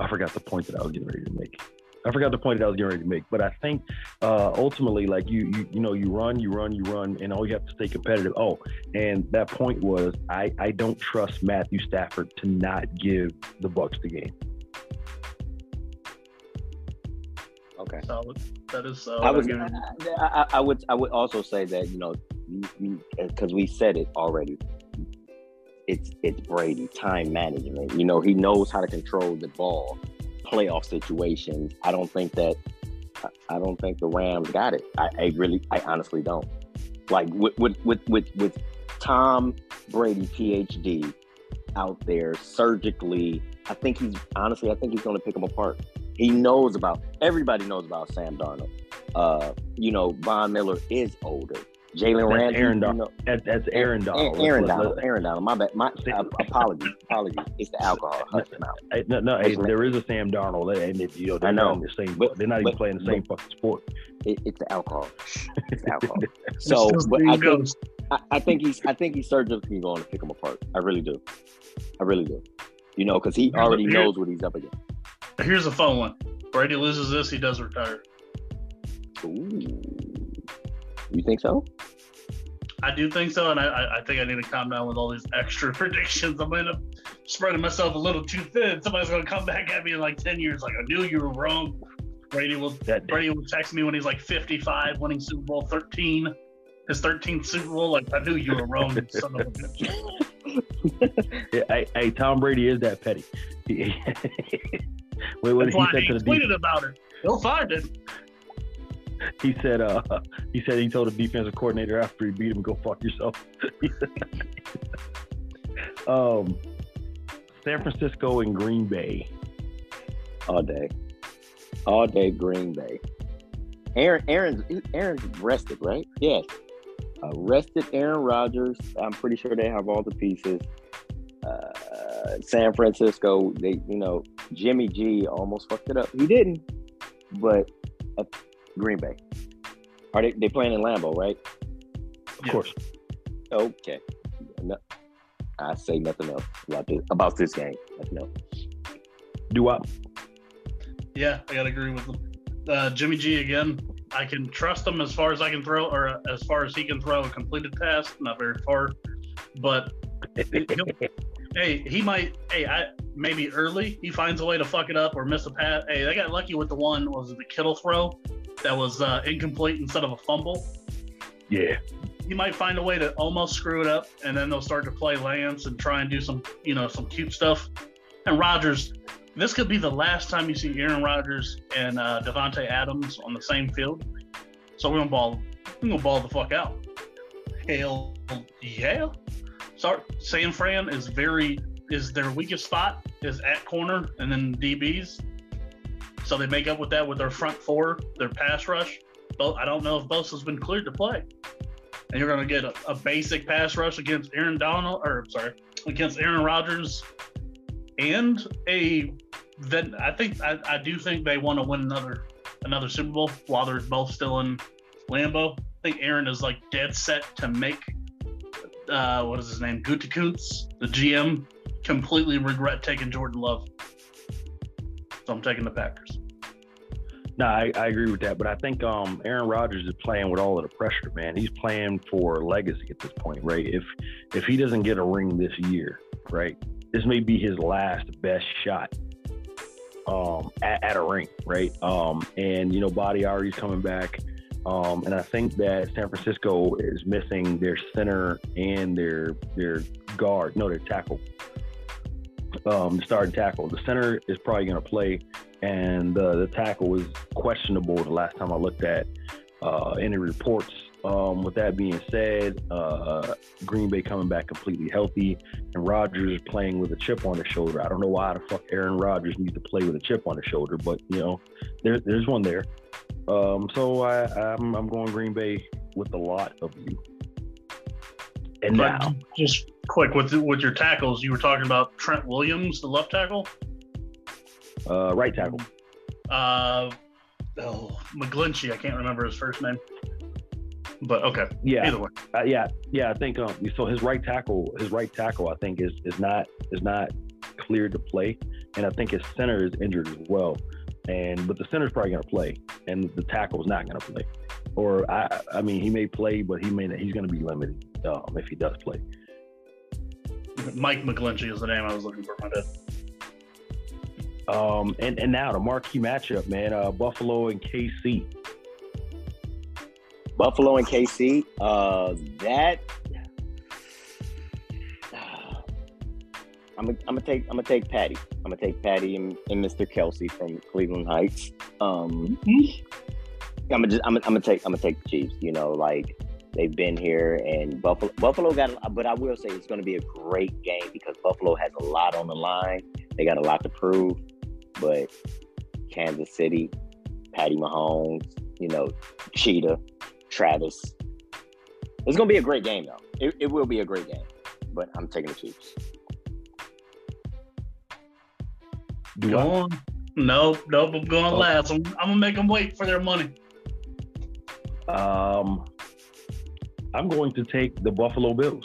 I forgot the point that I was getting ready to make. I forgot the point that I was getting ready to make, but I think uh, ultimately, like you, you, you know, you run, you run, you run, and all you have to stay competitive. Oh, and that point was, I, I don't trust Matthew Stafford to not give the Bucks the game. Okay. Solid. That is solid. I was. Again. I, I, I would. I would also say that you know, because we said it already. It's it's Brady time management. You know, he knows how to control the ball, playoff situations. I don't think that. I don't think the Rams got it. I, I really, I honestly don't. Like with with with with, with Tom Brady, PhD, out there surgically. I think he's honestly. I think he's going to pick them apart. He knows about everybody knows about Sam Darnold. Uh, you know, Von Miller is older. Jalen That's Ramsey, Aaron you Donald. know, That, that's Aaron Donald. Aaron Let's- Donald. let's- Aaron Donald. My bad. My uh, apologies. Apologies. It's the alcohol. Hush them out. Hey, no, no, hey, there is a Sam Darnold, and it, you know they're I know, not the same. but- they're not even playing the same fucking sport. It, it's the alcohol. It's the alcohol. So, but I think Ghost. I, I think he's I think he's surgically going to pick them apart. I really do. I really do. You know, because he Here's already here- knows what he's up against. Here's a fun one. Brady loses this, he does retire. Ooh. You think so? I do think so, and I- I, think I need to calm down with all these extra predictions. I'm gonna spreading myself a little too thin. Somebody's gonna come back at me in like ten years, like I knew you were wrong. Brady will Brady will text me when he's like 55, winning Super Bowl 13, his 13th Super Bowl. Like I knew you were wrong, son of a bitch. Yeah, hey, hey, Tom Brady is that petty. Wait, what That's he said he to the tweeted about it. He'll find it. he said, uh, he said he told the defensive coordinator after he beat him, "Go fuck yourself." um, San Francisco and Green Bay. all day, all day. Green Bay. Aaron, Aaron's, Aaron's rested, right? Yes. Uh, rested Aaron Rodgers. I'm pretty sure they have all the pieces. Uh, San Francisco, they, you know, Jimmy G almost fucked it up. He didn't, but Green Bay. Are they? They playing in Lambeau, right? Of Yeah. course, Okay. No, I say nothing else about this about this game. Nothing else. do I? Yeah, I gotta agree with him. Uh, Jimmy G again. I can trust him as far as I can throw, or uh, as far as he can throw a completed pass, not very far. But hey, he might. Hey, I maybe early he finds a way to fuck it up or miss a pass. Hey, they got lucky with the one was it the Kittle throw that was uh, incomplete instead of a fumble. Yeah, He might find a way to almost screw it up, and then they'll start to play Lance and try and do some, you know, some cute stuff. And Rodgers, this could be the last time you see Aaron Rodgers and uh, Davante Adams on the same field. So we're gonna ball, we're gonna ball the fuck out. Hell yeah! Sorry, San Fran is very is their weakest spot is at corner and then DBs. So they make up with that with their front four, their pass rush. But I don't know if Bosa's been cleared to play and you're going to get a, a basic pass rush against Aaron Donald, or sorry, against Aaron Rodgers, and a then I think I, I do think they want to win another another Super Bowl while they're both still in Lambeau. I think Aaron is like dead set to make uh, what is his name, Gutekunst, the GM, completely regret taking Jordan Love. So I'm taking the Packers. no, I, I agree with that. But I think um, Aaron Rodgers is playing with all of the pressure, man. He's playing for legacy at this point, right? If if he doesn't get a ring this year, right, this may be his last best shot um, at, at a ring, right? Um, and you know, Body already coming back. Um, and I think that San Francisco is missing their center and their their guard, no, their tackle. Um, the starting tackle. The center is probably going to play, and uh, the tackle was questionable the last time I looked at uh, any reports. Um, with that being said, uh, Green Bay coming back completely healthy, and Rodgers playing with a chip on his shoulder. I don't know why the fuck Aaron Rodgers needs to play with a chip on his shoulder, but you know, there, there's one there. Um, so I, I'm, I'm going Green Bay with a lot of you. And But now, just quick with with your tackles, you were talking about Trent Williams, the left tackle. uh, right tackle. Uh, oh, McGlinchey. I can't remember his first name. But okay, Yeah, either way. Uh, yeah, yeah. I think um, so. His right tackle, his right tackle, I think is is not is not cleared to play, and I think his center is injured as well. And but the center's probably going to play, and the tackle is not going to play. Or I, I mean, he may play, but he may not, he's going to be limited um, if he does play. Mike McGlinchey is the name I was looking for. My bad. Um, and and now the marquee matchup, man, uh, Buffalo and KC. Buffalo and KC. Uh, that I'm gonna I'm take I'm gonna take Patty. I'm gonna take Patty and, and Mr. Kelce from Cleveland Heights. Um, I'm gonna just I'm I'm gonna take I'm gonna take the Chiefs. You know, like they've been here and Buffalo Buffalo got. But I will say it's gonna be a great game because Buffalo has a lot on the line. They got a lot to prove. But Kansas City, Patty Mahomes, you know, Cheetah, Travis. It's gonna be a great game though. It, it will be a great game. But I'm taking the Chiefs. Do Go I? on. Nope, nope. I'm going Oh. last. I'm, I'm gonna make them wait for their money. Um, I'm going to take the Buffalo Bills.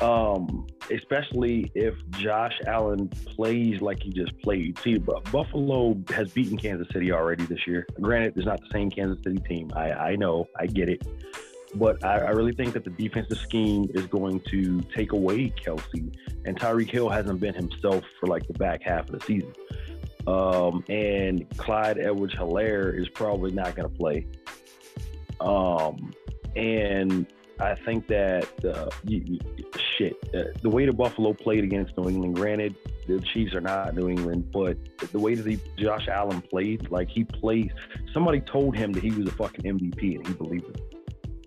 Um, especially if Josh Allen plays like he just played. See, Bu- Buffalo has beaten Kansas City already this year. Granted, it's not the same Kansas City team. I, I know, I get it. But I, I really think that the defensive scheme is going to take away Kelce. And Tyreek Hill hasn't been himself for like the back half of the season. Um, and Clyde Edwards Helaire is probably not going to play. Um, and I think that uh, you, you, shit, uh, the way the Buffalo played against New England, granted, the Chiefs are not New England, but the way that the, Josh Allen played, like he played, somebody told him that he was a fucking MVP and he believed it.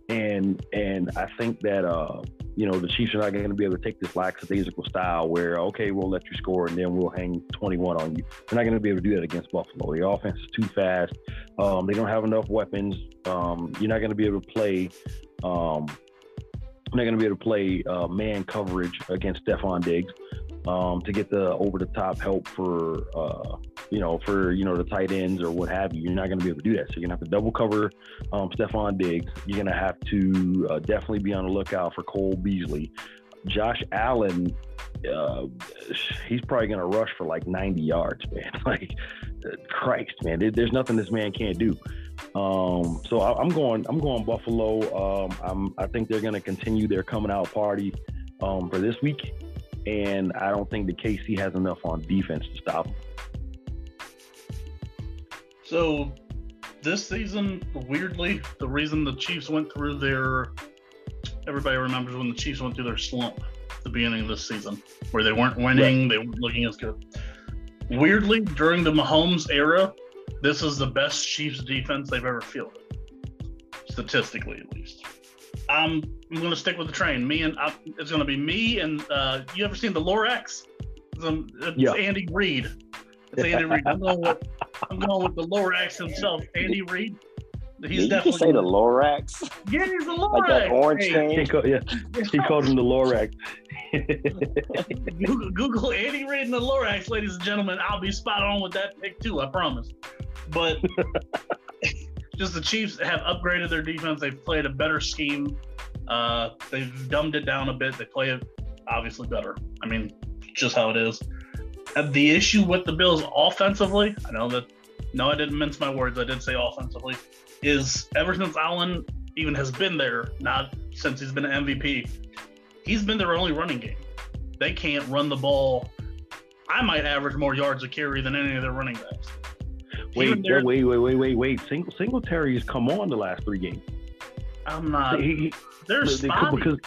And and I think that uh, you know the Chiefs are not going to be able to take this lackadaisical style where okay we'll let you score and then we'll hang 21 on you. They're not going to be able to do that against Buffalo. The offense is too fast. Um, they don't have enough weapons. Um, you're not going to be able to play. Um, they're going to be able to play uh, man coverage against Stefon Diggs um, to get the over the top help for uh, you know for you know the tight ends or what have you. You're not going to be able to do that. So you're going to have to double cover um, Stefon Diggs. You're going to have to uh, definitely be on the lookout for Cole Beasley. Josh Allen, uh, he's probably going to rush for like 90 yards, man. Like, Christ, man, there's nothing this man can't do. Um, so I, I'm going, I'm going Buffalo. Um, I'm, I think they're going to continue their coming out party um, for this week, and I don't think the KC has enough on defense to stop them. So this season, weirdly, the reason the Chiefs went through their everybody remembers when the Chiefs went through their slump at the beginning of this season, where they weren't winning, they weren't looking as good. Weirdly, during the Mahomes era, this is the best Chiefs defense they've ever fielded, statistically at least. I'm I'm gonna stick with the train. Me and I, it's gonna be me and uh, you ever seen the Lorax? It's, um, it's Yeah. Andy Reid. It's Andy Reid. I'm going with I'm going with the Lorax himself, Andy Reid. He's Did definitely just say the Lorax? yeah, he's the like that orange Hey, thing? He called, yeah, he called him the Lorax. Google, Google Andy Reid and the Lorax, ladies and gentlemen. I'll be spot on with that pick too. I promise. But just the Chiefs have upgraded their defense. They've played a better scheme. Uh, they've dumbed it down a bit. They play it obviously better. I mean, just how it is. And the issue with the Bills offensively, I know that. No, I didn't mince my words. I did say offensively. Is ever since Allen even has been there, not since he's been an MVP, he's been their only running game. They can't run the ball. I might average more yards a carry than any of their running backs. Wait, wait, wait, wait, wait, wait. Single Singletary has come on the last three games. I'm not. He- he- They're they- spotty. because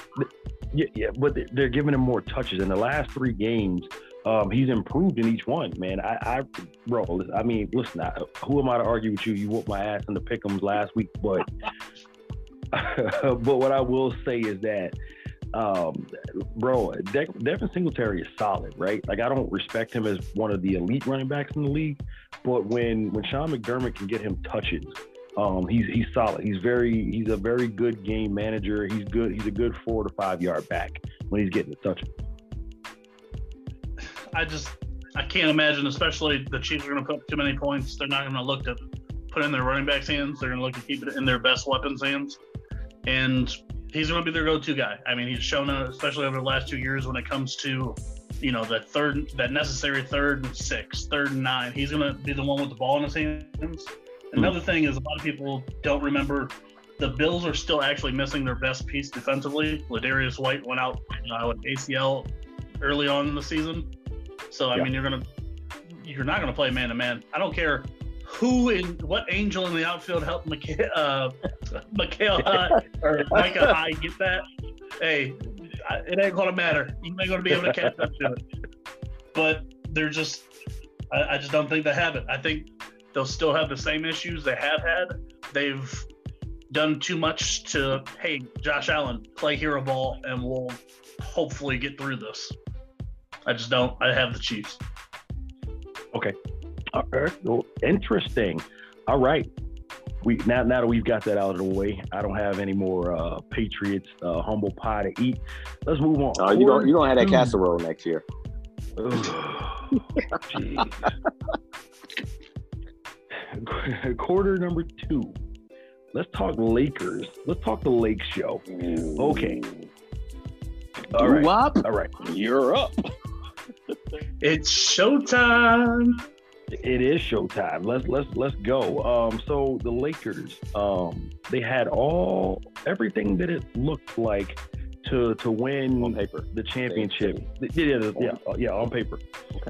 Yeah, yeah, but they- they're giving him more touches. In the last three games, um, he's improved in each one, man. I, I bro, I mean, listen, I, who am I to argue with you? You whooped my ass in the pick'ems last week, but but what I will say is that, um, bro, De- Devin Singletary is solid, right? Like I don't respect him as one of the elite running backs in the league, but when when Sean McDermott can get him touches, um, he's he's solid. He's very he's a very good game manager. He's good. He's a good four to five yard back when he's getting the touches. I just I can't imagine, especially the Chiefs are going to put up too many points. They're not going to look to put in their running backs' hands. They're going to look to keep it in their best weapons' hands, and he's going to be their go-to guy. I mean, he's shown especially over the last two years, when it comes to you know that third, that necessary third and six, third and nine. He's going to be the one with the ball in his hands. Another thing is a lot of people don't remember the Bills are still actually missing their best piece defensively. Ladarius White went out uh, with ACL early on in the season. So I Yeah. mean, you're gonna you're not gonna play man to man. I don't care who in what angel in the outfield helped Mika, uh, Mikael Hutt or Micah High get that. Hey, it ain't gonna matter. You ain't gonna be able to catch up to it. But they're just, I, I just don't think they have it. I think they'll still have the same issues they have had. They've done too much to, hey, Josh Allen, play hero ball, and we'll hopefully get through this. I just don't. I have the Chiefs. All right. Well, interesting. All right. We now now that we've got that out of the way, I don't have any more uh, Patriots uh, humble pie to eat. Let's move on. Oh, you don't you don't have that casserole next year. Ugh. Jeez. Quarter number two. Let's talk Lakers. Let's talk the Lake Show. Okay. All right. All right. you're up. It's showtime. It is showtime. Let's let's let's go. Um, so the Lakers, um, they had all everything that it looked like to to win On paper. the championship. Yeah, yeah, yeah, yeah, on paper.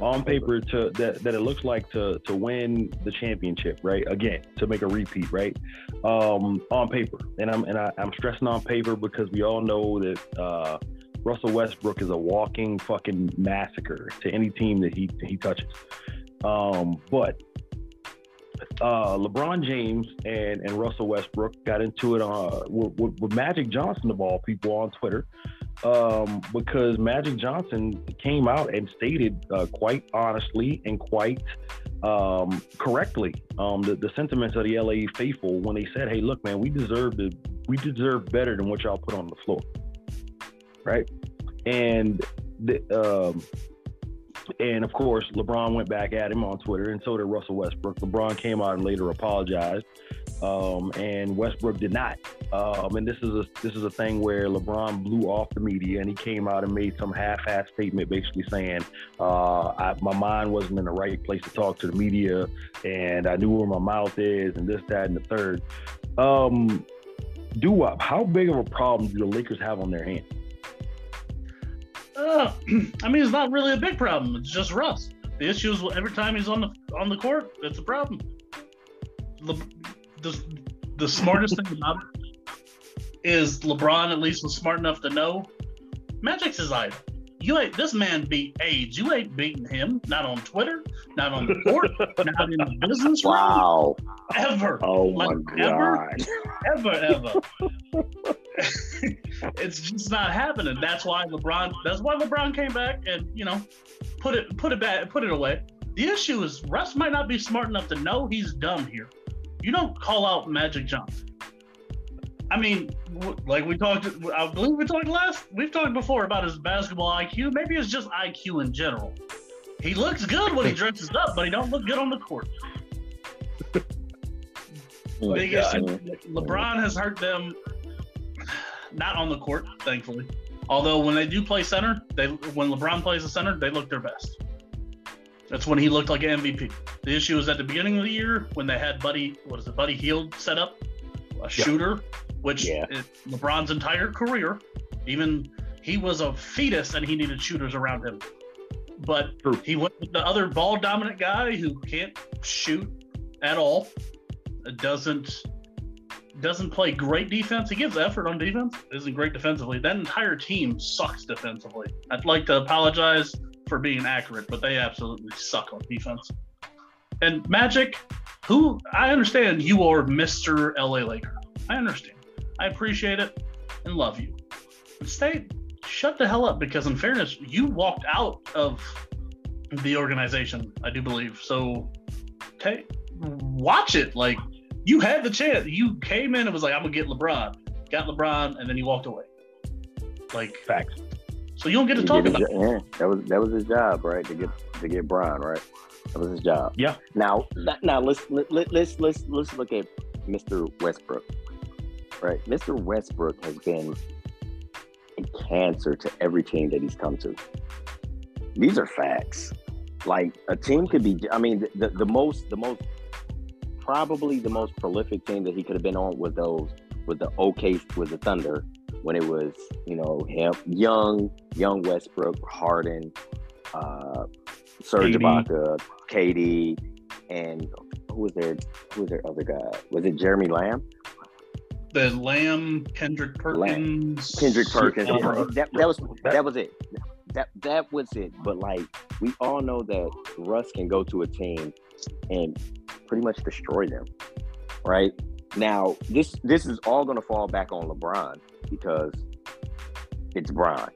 On paper to that, that it looks like to to win the championship, right? Again, to make a repeat, right? Um, on paper. And I'm and I, I'm stressing on paper because we all know that uh Russell Westbrook is a walking fucking massacre to any team that he he touches. Um, but uh, LeBron James and, and Russell Westbrook got into it uh, with, with, with Magic Johnson of all people on Twitter um, because Magic Johnson came out and stated uh, quite honestly and quite um, correctly um, the, the sentiments of the LA faithful when they said, "Hey, look, man, we deserve to, we deserve better than what y'all put on the floor." Right, and the, um, and of course, LeBron went back at him on Twitter, and so did Russell Westbrook. LeBron came out and later apologized, um, and Westbrook did not. Um, and this is a this is a thing where LeBron blew off the media, and he came out and made some half-ass statement, basically saying, uh, I, "My mind wasn't in the right place to talk to the media, and I knew where my mouth is, and this, that, and the third. Um, Dewop, how big of a problem do the Lakers have on their hands? Uh, I mean, it's not really a big problem. It's just Russ. The issue is every time he's on the on the court, it's a problem. Le, the, the smartest thing about it is LeBron at least was smart enough to know Magic's his idol. You ain't this man beat AIDS. You ain't beating him. Not on Twitter. Not on the court. not in the business room. Wow. Ever. Oh my Like, ever? god. ever, ever. it's just not happening. That's why LeBron. That's why LeBron came back and you know, put it put it back, put it away. The issue is Russ might not be smart enough to know he's dumb here. You don't call out Magic Johnson. I mean, like we talked, I believe uh, we talked last. We've talked before about his basketball IQ. Maybe it's just IQ in general. He looks good when he dresses up, but he don't look good on the court. Oh my Big God. LeBron has hurt them, not on the court, thankfully. Although when they do play center, they when LeBron plays the center, they look their best. That's when he looked like an MVP. The issue is at the beginning of the year when they had Buddy, what is it, Buddy Hield set up, a shooter, which Yeah. LeBron's entire career, even he was a fetus and he needed shooters around him. But True. he went with the other ball dominant guy who can't shoot at all. Doesn't doesn't play great defense. He gives effort on defense, isn't great defensively. That entire team sucks defensively. I'd like to apologize for being accurate, but they absolutely suck on defense. And Magic, who I understand you are Mr. LA Laker. I understand. I appreciate it and love you. But stay, shut the hell up because, in fairness, you walked out of the organization, I do believe. So, okay, watch it. Like, you had the chance. You came in and was like, I'm gonna get LeBron. Got LeBron, and then you walked away. Like Facts. So you don't get to He talk about. his- yeah, that was that was his job, right? To get to get Brian, right? That was his job. Yeah. Now, now let's let, let, let's let's let's look at Mr. Westbrook, right? Mr. Westbrook has been a cancer to every team that he's come to. These are facts. Like a team could be. I mean, the, the, most the most probably the most prolific team that he could have been on was those with the OK with the Thunder when it was you know him young young Westbrook Harden uh Serge KD. Ibaka KD and who was there who was their other guy was it Jeremy Lamb The Lamb, Kendrick Perkins, Kendrick Perkins Yeah. Yeah, that, that was that was it that that was it but like we all know that Russ can go to a team and pretty much destroy them right now this this is all going to fall back on LeBron because it's Bron.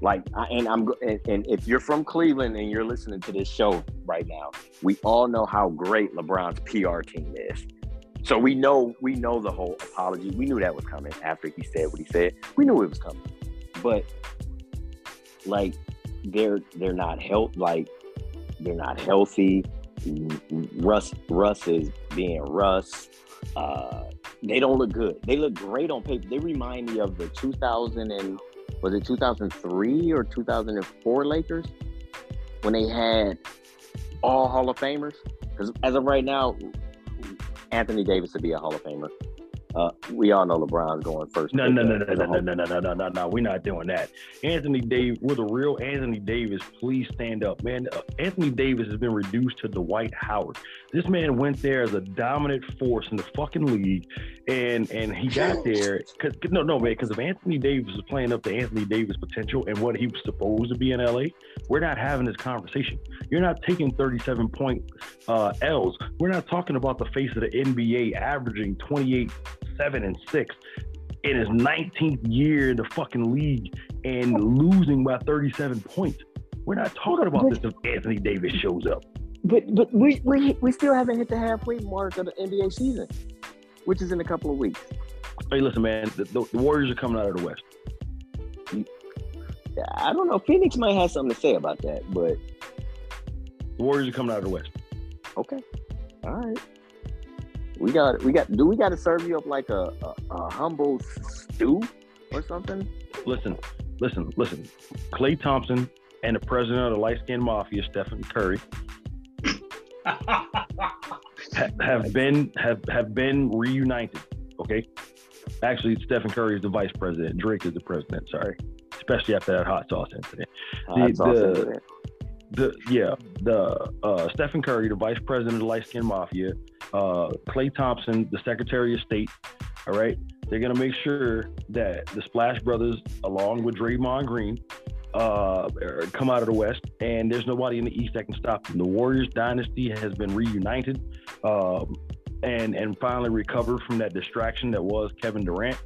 Like, I, and I'm, go- and, and if you're from Cleveland and you're listening to this show right now, we all know how great LeBron's PR team is. So we know, we know the whole apology. We knew that was coming after he said what he said. We knew it was coming, but like, they're they're not health like they're not healthy. Russ Russ is being Russ. Uh, they don't look good. They look great on paper. They remind me of the 2000 and was it 2003 or 2004 Lakers when they had all Hall of Famers. Because as of right now, Anthony Davis would be a Hall of Famer. Uh, we all know LeBron's going first. No, no, uh, no, no, no, no, no, no, no, no, no, no. We're not doing that. Anthony Davis, we're the real Anthony Davis, please stand up, man. Uh, Anthony Davis has been reduced to Dwight Howard. This man went there as a dominant force in the fucking league, and and he got there because no, no, man. Because if Anthony Davis was playing up to Anthony Davis' potential and what he was supposed to be in LA, we're not having this conversation. You're not taking 37 point uh, L's. We're not talking about the face of the NBA averaging 28 seven and six in his 19th year in the fucking league and losing by 37 points. We're not talking about this if Anthony Davis shows up. But but we, we we still haven't hit the halfway mark of the NBA season, which is in a couple of weeks. Hey, listen, man, the, the, the Warriors are coming out of the West. I don't know. Phoenix might have something to say about that, but The Warriors are coming out of the West. okay, all right. We got we got. Do we got to serve you up like a, a, a humble stew or something? Listen, listen, listen. Klay Thompson and the president of the light skinned mafia, Stephen Curry, ha- have been have have been reunited. Okay, actually, Stephen Curry is the vice president. Drake is the president. Sorry, especially after that hot sauce incident. Uh, The- all the- incident. The yeah, the uh, Stephen Curry, the vice president of the light skinned mafia, uh, Klay Thompson, the Secretary of State. All right, they're gonna make sure that the Splash Brothers, along with Draymond Green, uh, er, come out of the West, and there's nobody in the East that can stop them. The Warriors dynasty has been reunited, um, and and finally recovered from that distraction that was Kevin Durant,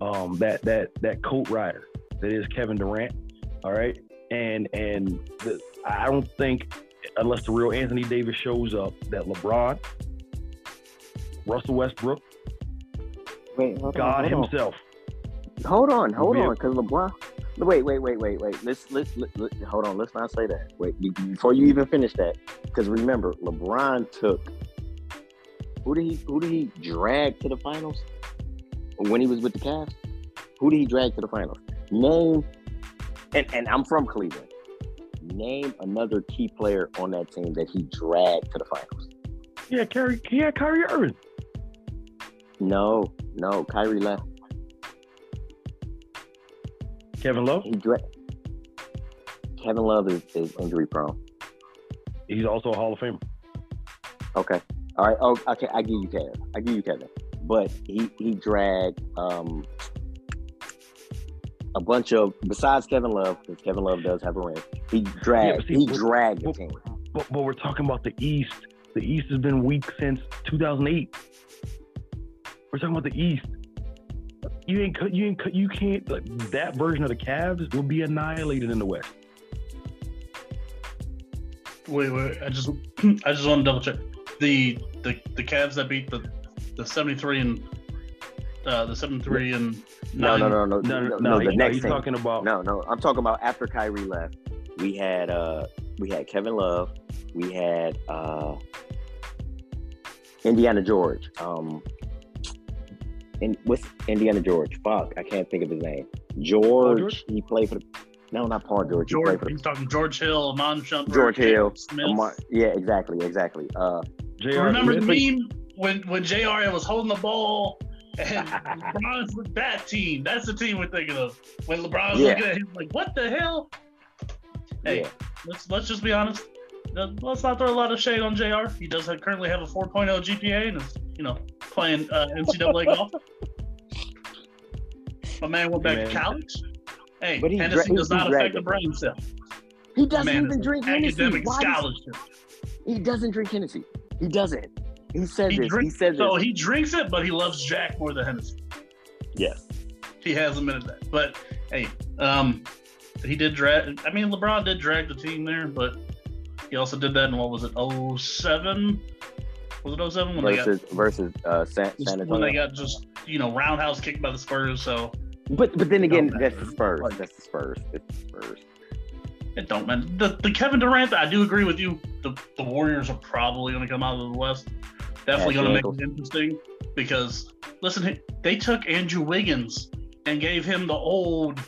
um, that that that coat rider that is Kevin Durant. All right, and and the, I don't think unless the real Anthony Davis shows up that LeBron, Russell Westbrook, Wait, hold God on, hold on. himself. Hold on, hold on, because LeBron. Wait, wait, wait, wait, wait. Let's let's let, let- hold on. Let's not say that. Wait, before you even finish that, because remember, LeBron took who did he who did he drag to the finals when he was with the Cavs? Who did he drag to the finals? Name, and and I'm from Cleveland. Name another key player on that team that he dragged to the finals. Yeah, Kyrie, yeah, Kyrie Irving. No, no, Kyrie left. Kevin Love. He dra- Kevin Love is, is injury prone. He's also a Hall of Famer. Okay. All right. Oh, okay. I give you Kevin. I give you Kevin. but he he dragged um, a bunch of besides Kevin Love, because Kevin Love does have a ring. He dragged see, he but- dragged the team. But, but we're talking about the East. The East has been weak since 2008. We're talking about the East. You ain't. You ain't. You can't. Like, that version of the Cavs will be annihilated in the West. Wait, wait. I just, I just want to double check the the the Cavs that beat the the seventy three and uh, the seventy three and No, no, nine- no, no, No, no, no, no. The are next you team. talking about? No, no. I'm talking about after Kyrie left. We had uh we had Kevin Love. We had uh Indiana George. Um in what's Indiana George? Fuck, I can't think of his name. George. George? He played for the no, not Paul George. He George. played for He's talking George Hill, Iman Shumpert, George Hill, Jalen Smith. Amar- yeah, exactly, exactly. Uh J.R. Remember Smith? the meme when when Jr. was holding the ball and LeBron's with that team. That's the team we're thinking of. When LeBron's Yeah. looking at him like, "What the hell?" Hey, yeah. let's let's just be honest. Let's not throw a lot of shade on Jr. He does have, currently have a 4.0 GPA and is you know playing uh, NCAA golf. My man went back Man. to college. Hey, But he Hennessy dra- does not affect dragged the brain cell. He doesn't Man, even it's drink Hennessy. Academic Why does- scholarship. he doesn't drink Hennessy. He doesn't. He says He this. drinks, he says so this. he drinks it, but he loves Jack more than Hennessy. yes. He has admitted that. But hey, um, he did drag. I mean, LeBron did drag the team there, but he also did that in what was it? 07? Was it 07 when Versus versus uh San, they San got when they got just you know roundhouse kicked by the Spurs? So But but then again, that's the Spurs. Like- That's the Spurs. That's the Spurs. it don't matter. The the Kevin Durant, I do agree with you. The the Warriors are probably going to come out of the West. Definitely going to make it interesting because listen, they took Andrew Wiggins and gave him the old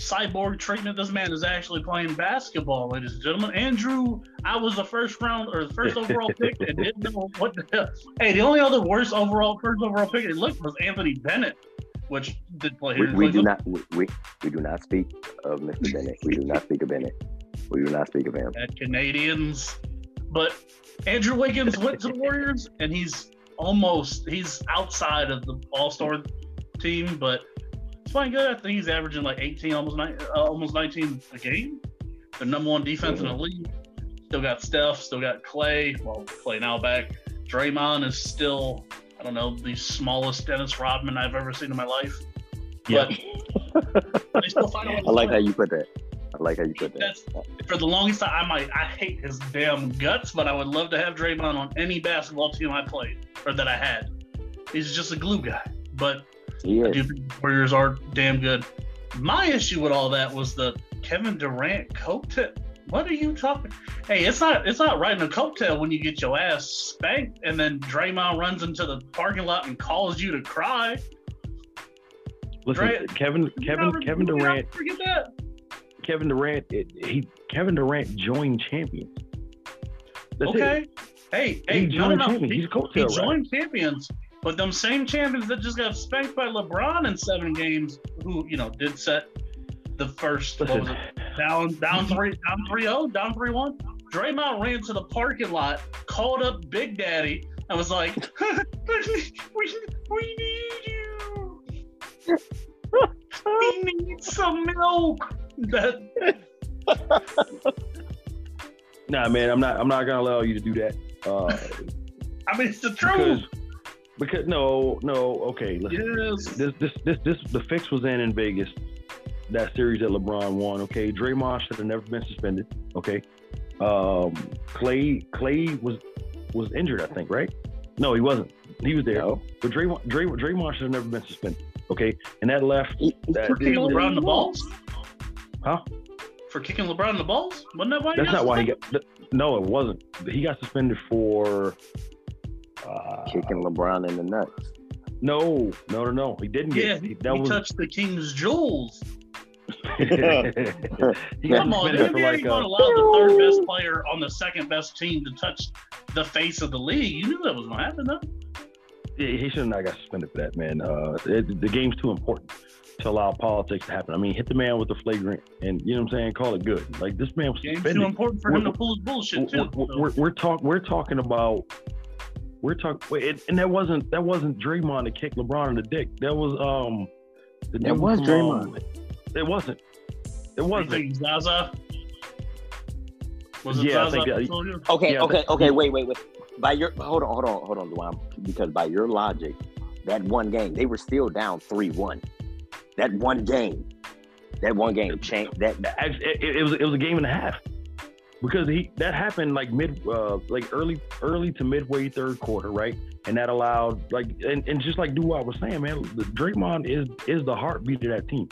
cyborg treatment. This man is actually playing basketball, ladies and gentlemen. Andrew, I was the first round or the first overall pick and didn't know what the hell. Hey, the only other worst overall first overall pick it looked was Anthony Bennett, which did play We, here. we do not we, we we do not speak of Mr. Bennett. We do not speak of Bennett. We do not speak of him. at Canadians. But Andrew Wiggins went to the Warriors, and he's almost he's outside of the All Star team, but he's playing good. I think he's averaging like 18, almost nine, uh, almost 19 a game. The number one defense in the league. Still got Steph, still got Clay. Well, Clay now back. Draymond is still, I don't know, the smallest Dennis Rodman I've ever seen in my life. Yeah. But they still find a way I like play. how you put that. I like how you put that. That's for the longest time. I might I hate his damn guts, but I would love to have Draymond on any basketball team I played or that I had. He's just a glue guy, but He I do think the Warriors are damn good. My issue with all that was the Kevin Durant coattail. What are you talking? Hey, it's not it's not riding a coattail when you get your ass spanked and then Draymond runs into the parking lot and calls you to cry. Listen, Dre- Kevin, Kevin, never- Kevin Durant, Forget that. Kevin Durant, it, he, Kevin Durant joined champions. That's it. Okay. Hey, hey, He no, no, joined no. champions. He- He's a He coattail, right? joined champions, but them same champions that just got spanked by LeBron in seven games, who you know did set the first what was Listen, it, down down three down three zero down three one. Draymond ran to the parking lot, called up Big Daddy, and was like, "We we need you. We need some milk." That nah, man, I'm not. I'm not gonna allow you to do that. Uh, I mean, it's the because, truth. Because no, no. Okay, listen. Yes. This, this, this, this. The fix was in in Vegas. That series that LeBron won. Okay, Draymond should have never been suspended. Okay, um, Clay, Clay was was injured. I think, right? No, he wasn't. He was there. No. But Draymond, Dray, Draymond should have never been suspended. Okay, and that left. That- took Kicking LeBron in the balls? Huh? For kicking LeBron in the balls? Wasn't that why? That's got not why he got. No, it wasn't. He got suspended for. Uh, Kicking LeBron in the nuts. No, no, no, no. He didn't Yeah, get. he, he, that he was. touched the king's jewels. Come on, suspended the for NBA like ain't a, gonna allow the third best player on the second best team to touch the face of the league. You knew that was gonna happen, though. he he should have not got suspended for that, man. Uh, it, the game's too important to allow politics to happen. I mean, hit the man with the flagrant, and you know what I'm saying. Call it good. Like this man was Game's too important for him We're- to pull his bullshit We're, too. we're, so. we're, we're talk we're talking about We're talking, wait, and that wasn't that wasn't Draymond that kicked LeBron in the dick. That was um, the That was from, Draymond. um, it wasn't. It wasn't. think Zaza? Was it Yeah, I think that- Pachulia? Okay, Yeah, okay, that- okay. Wait, wait, wait. By your hold on, hold on, hold on, DeJuan. Because by your logic, that one game they were still down three one. That one game, that one game changed. That Actually, it, it was it was a game and a half because he that happened like mid uh like early early to midway third quarter right? And that allowed like and, and just like Dewop was saying man the Draymond is is the heartbeat of that team.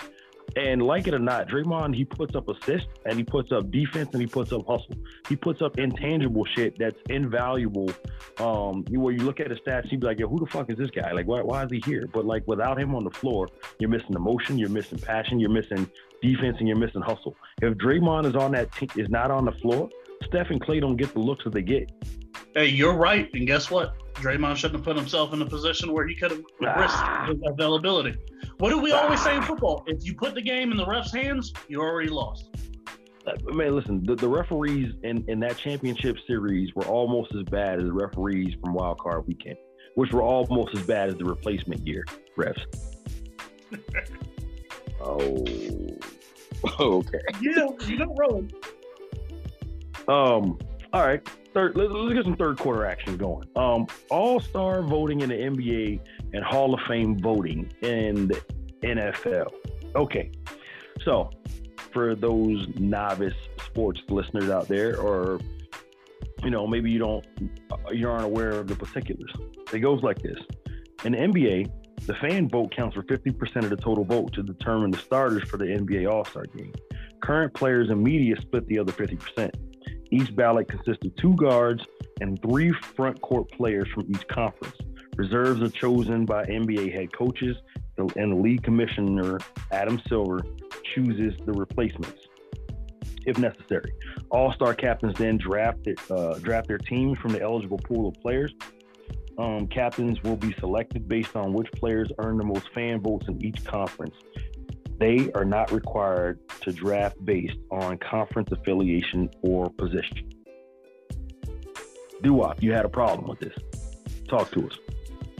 And like it or not Draymond he puts up assists and he puts up defense and he puts up hustle. He puts up intangible shit that's invaluable. Um where you look at his stats you'd be like yo who the fuck is this guy? Like why, why is he here? But like without him on the floor you're missing emotion you're missing passion you're missing defense and you're missing hustle. If Draymond is on that team, is not on the floor, Steph and Klay don't get the looks that they get. Hey, you're right. And guess what? Draymond shouldn't have put himself in a position where he could have Ah. risked his availability. What do we always say in football? If you put the game in the ref's hands, you already lost. Uh, Man, listen, the, the referees in, in that championship series were almost as bad as the referees from Wild Card Weekend, which were almost as bad as the replacement year refs. oh, okay. Yeah, you don't roll. Um, all right, third. Let's, let's get some third quarter action going. Um, All Star voting in the NBA and Hall of Fame voting in the NFL. Okay, so for those novice sports listeners out there, or you know, maybe you don't, you aren't aware of the particulars. It goes like this: in the NBA, the fan vote counts for 50% of the total vote to determine the starters for the NBA All Star game. Current players and media split the other 50%. Each ballot consists of two guards and three front court players from each conference. Reserves are chosen by NBA head coaches, and the league commissioner, Adam Silver, chooses the replacements if necessary. All star captains then draft, it, uh, draft their teams from the eligible pool of players. Um, captains will be selected based on which players earn the most fan votes in each conference. They are not required to draft based on conference affiliation or position. Dewop, you had a problem with this. Talk to us.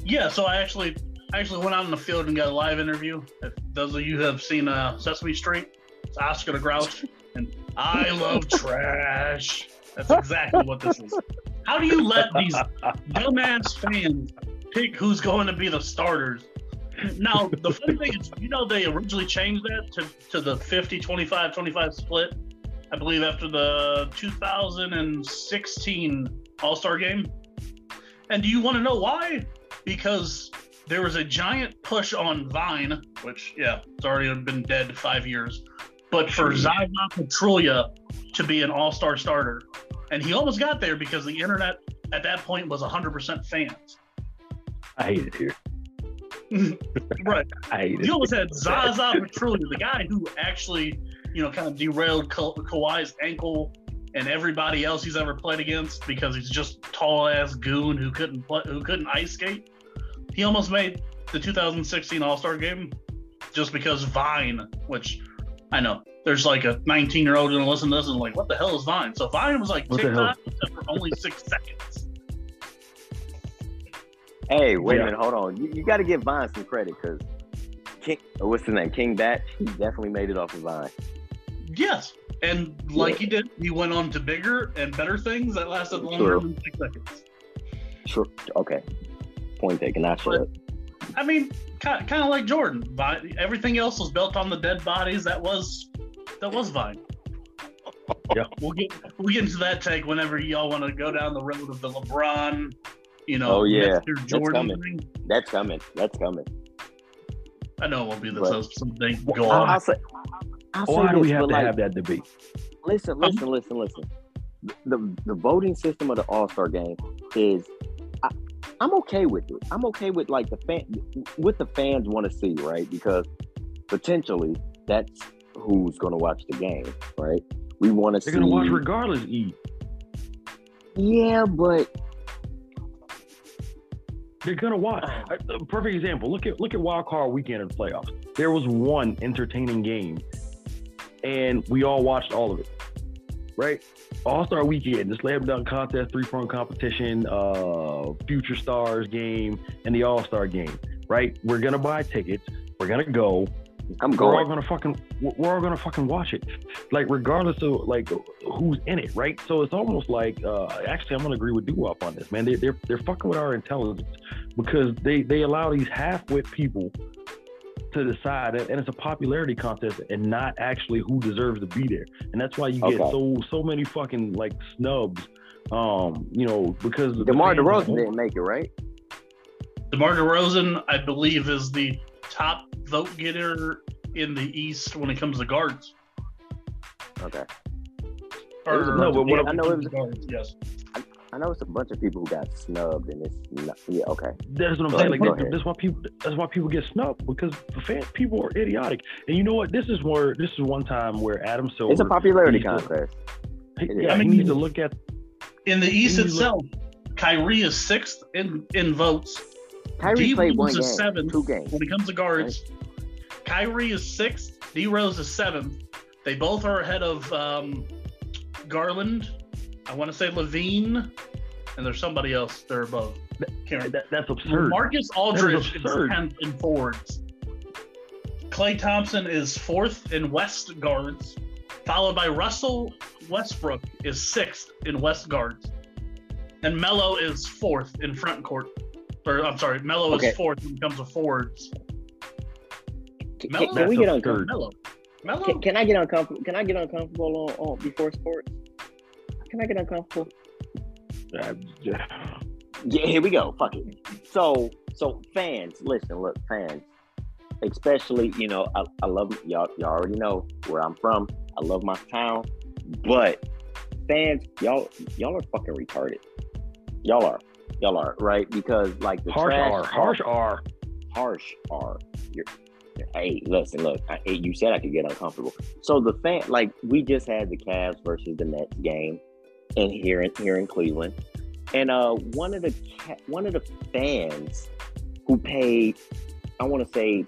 Yeah, so I actually I actually went out in the field and got a live interview. If those of you have seen uh, Sesame Street, it's Oscar the Grouch, and I love trash. That's exactly what this is. How do you let these dumbass fans pick who's going to be the starters? Now, the funny thing is, you know, they originally changed that to, to the 50 25 25 split, I believe, after the 2016 All Star game. And do you want to know why? Because there was a giant push on Vine, which, yeah, it's already been dead five years, but for Zaza Pachulia to be an all star starter. And he almost got there because the internet at that point was 100% fans. I hate it here. Right. I hate it. You almost had Zaza Pachulia, the guy who actually, you know, kind of derailed Ka- Kawhi's ankle and everybody else he's ever played against because he's just tall ass goon who couldn't play, who couldn't ice skate. He almost made the 2016 All Star game just because Vine, which I know there's like a 19 year old gonna listen to this and like, what the hell is Vine? So Vine was like What? TikTok except for only six seconds. Hey, wait Yeah. a minute, hold on. You, you got to give Vine some credit because King, what's his name? King Bach. He definitely made it off of Vine. Yes. And like Yeah. he did, he went on to bigger and better things that lasted longer Sure. than six seconds. Sure. Okay. Point taken. I should. I mean, kind, kind of like Jordan. Vi- Everything else was built on the dead bodies. That was that was Vine. Yeah. We'll get we'll get into that take whenever y'all want to go down the road of the LeBron, you know, Oh, yeah. Mr. That's coming. thing. That's coming. That's coming. I know it won't be this But- so someday Well, go I'll, on. I'll say. I'll say Why do we have but to like, have that debate? Listen, listen, listen, listen. The the voting system of the All Star game is. I, I'm okay with it. I'm okay with like the fan, what the fans want to see, right? Because potentially that's who's going to watch the game, right? We want to see. They're gonna watch regardless. E. Yeah, but They're gonna watch. A a perfect example. Look at look at Wild Card Weekend in the playoffs. There was one entertaining game, and we all watched all of it. right? All Star Weekend, the slam dunk contest, three point competition, uh, Future Stars game, and the All Star game, right? We're gonna buy tickets. We're gonna go. I'm going. We're all going. gonna fucking. We're all gonna fucking watch it, like regardless of like who's in it, right? So it's almost like. Uh, actually, I'm gonna agree with Dewop on this, man. They, they're they're fucking with our intelligence because they they allow these half-wit people to decide, and it's a popularity contest, and not actually who deserves to be there. And that's why you get so so many fucking like snubs. Um, you know, because the DeMar fans DeRozan didn't make it, right? DeMar DeRozan, I believe, is the top vote getter in the East when it comes to guards. Okay. Or, No, but what I know it was- guards, yes. I know it's a bunch of people who got snubbed, and it's not, yeah. Okay. That's what I'm Go saying. ahead, Like go that's why people. That's why people get snubbed because the fan people are idiotic. And you know what? This is where this is one time where Adam Silver. It's a popularity needs to- contest. he- I mean- he needs to look at. In the East When you itself, Kyrie is sixth in, in votes. Kyrie D played one Rose game, seventh two games. when it comes to guards. Kyrie is sixth. D Rose is seventh. They both are ahead of um, Garland. I want to say LaVine, and there's somebody else they're above. Can't remember. That, that's absurd. Marcus Aldridge is absurd. 10th in forwards. Klay Thompson is fourth in West guards, followed by Russell Westbrook is sixth in West guards, and Melo is fourth in front court. Or I'm sorry, Melo Okay. is fourth when it comes to forwards. Can, Melo? can, can we get uncomfortable? Melo, Melo. Can, can I get uncomfortable? Can I get uncomfortable on, on before sports? Can I get uncomfortable? Uh, Yeah, here we go. Fuck it. So, so fans, listen, look, fans, especially, you know, I, I love y'all. Y'all already know where I'm from. I love my town, but fans, y'all, y'all are fucking retarded. Y'all are, y'all are right? Because like the harsh trash R, harsh R. harsh are you're, hey listen look I, hey, you said i could get uncomfortable. So the fan like we just had the Cavs versus the nets game and here in here in cleveland. And uh one of the ca- one of the fans who paid i want to say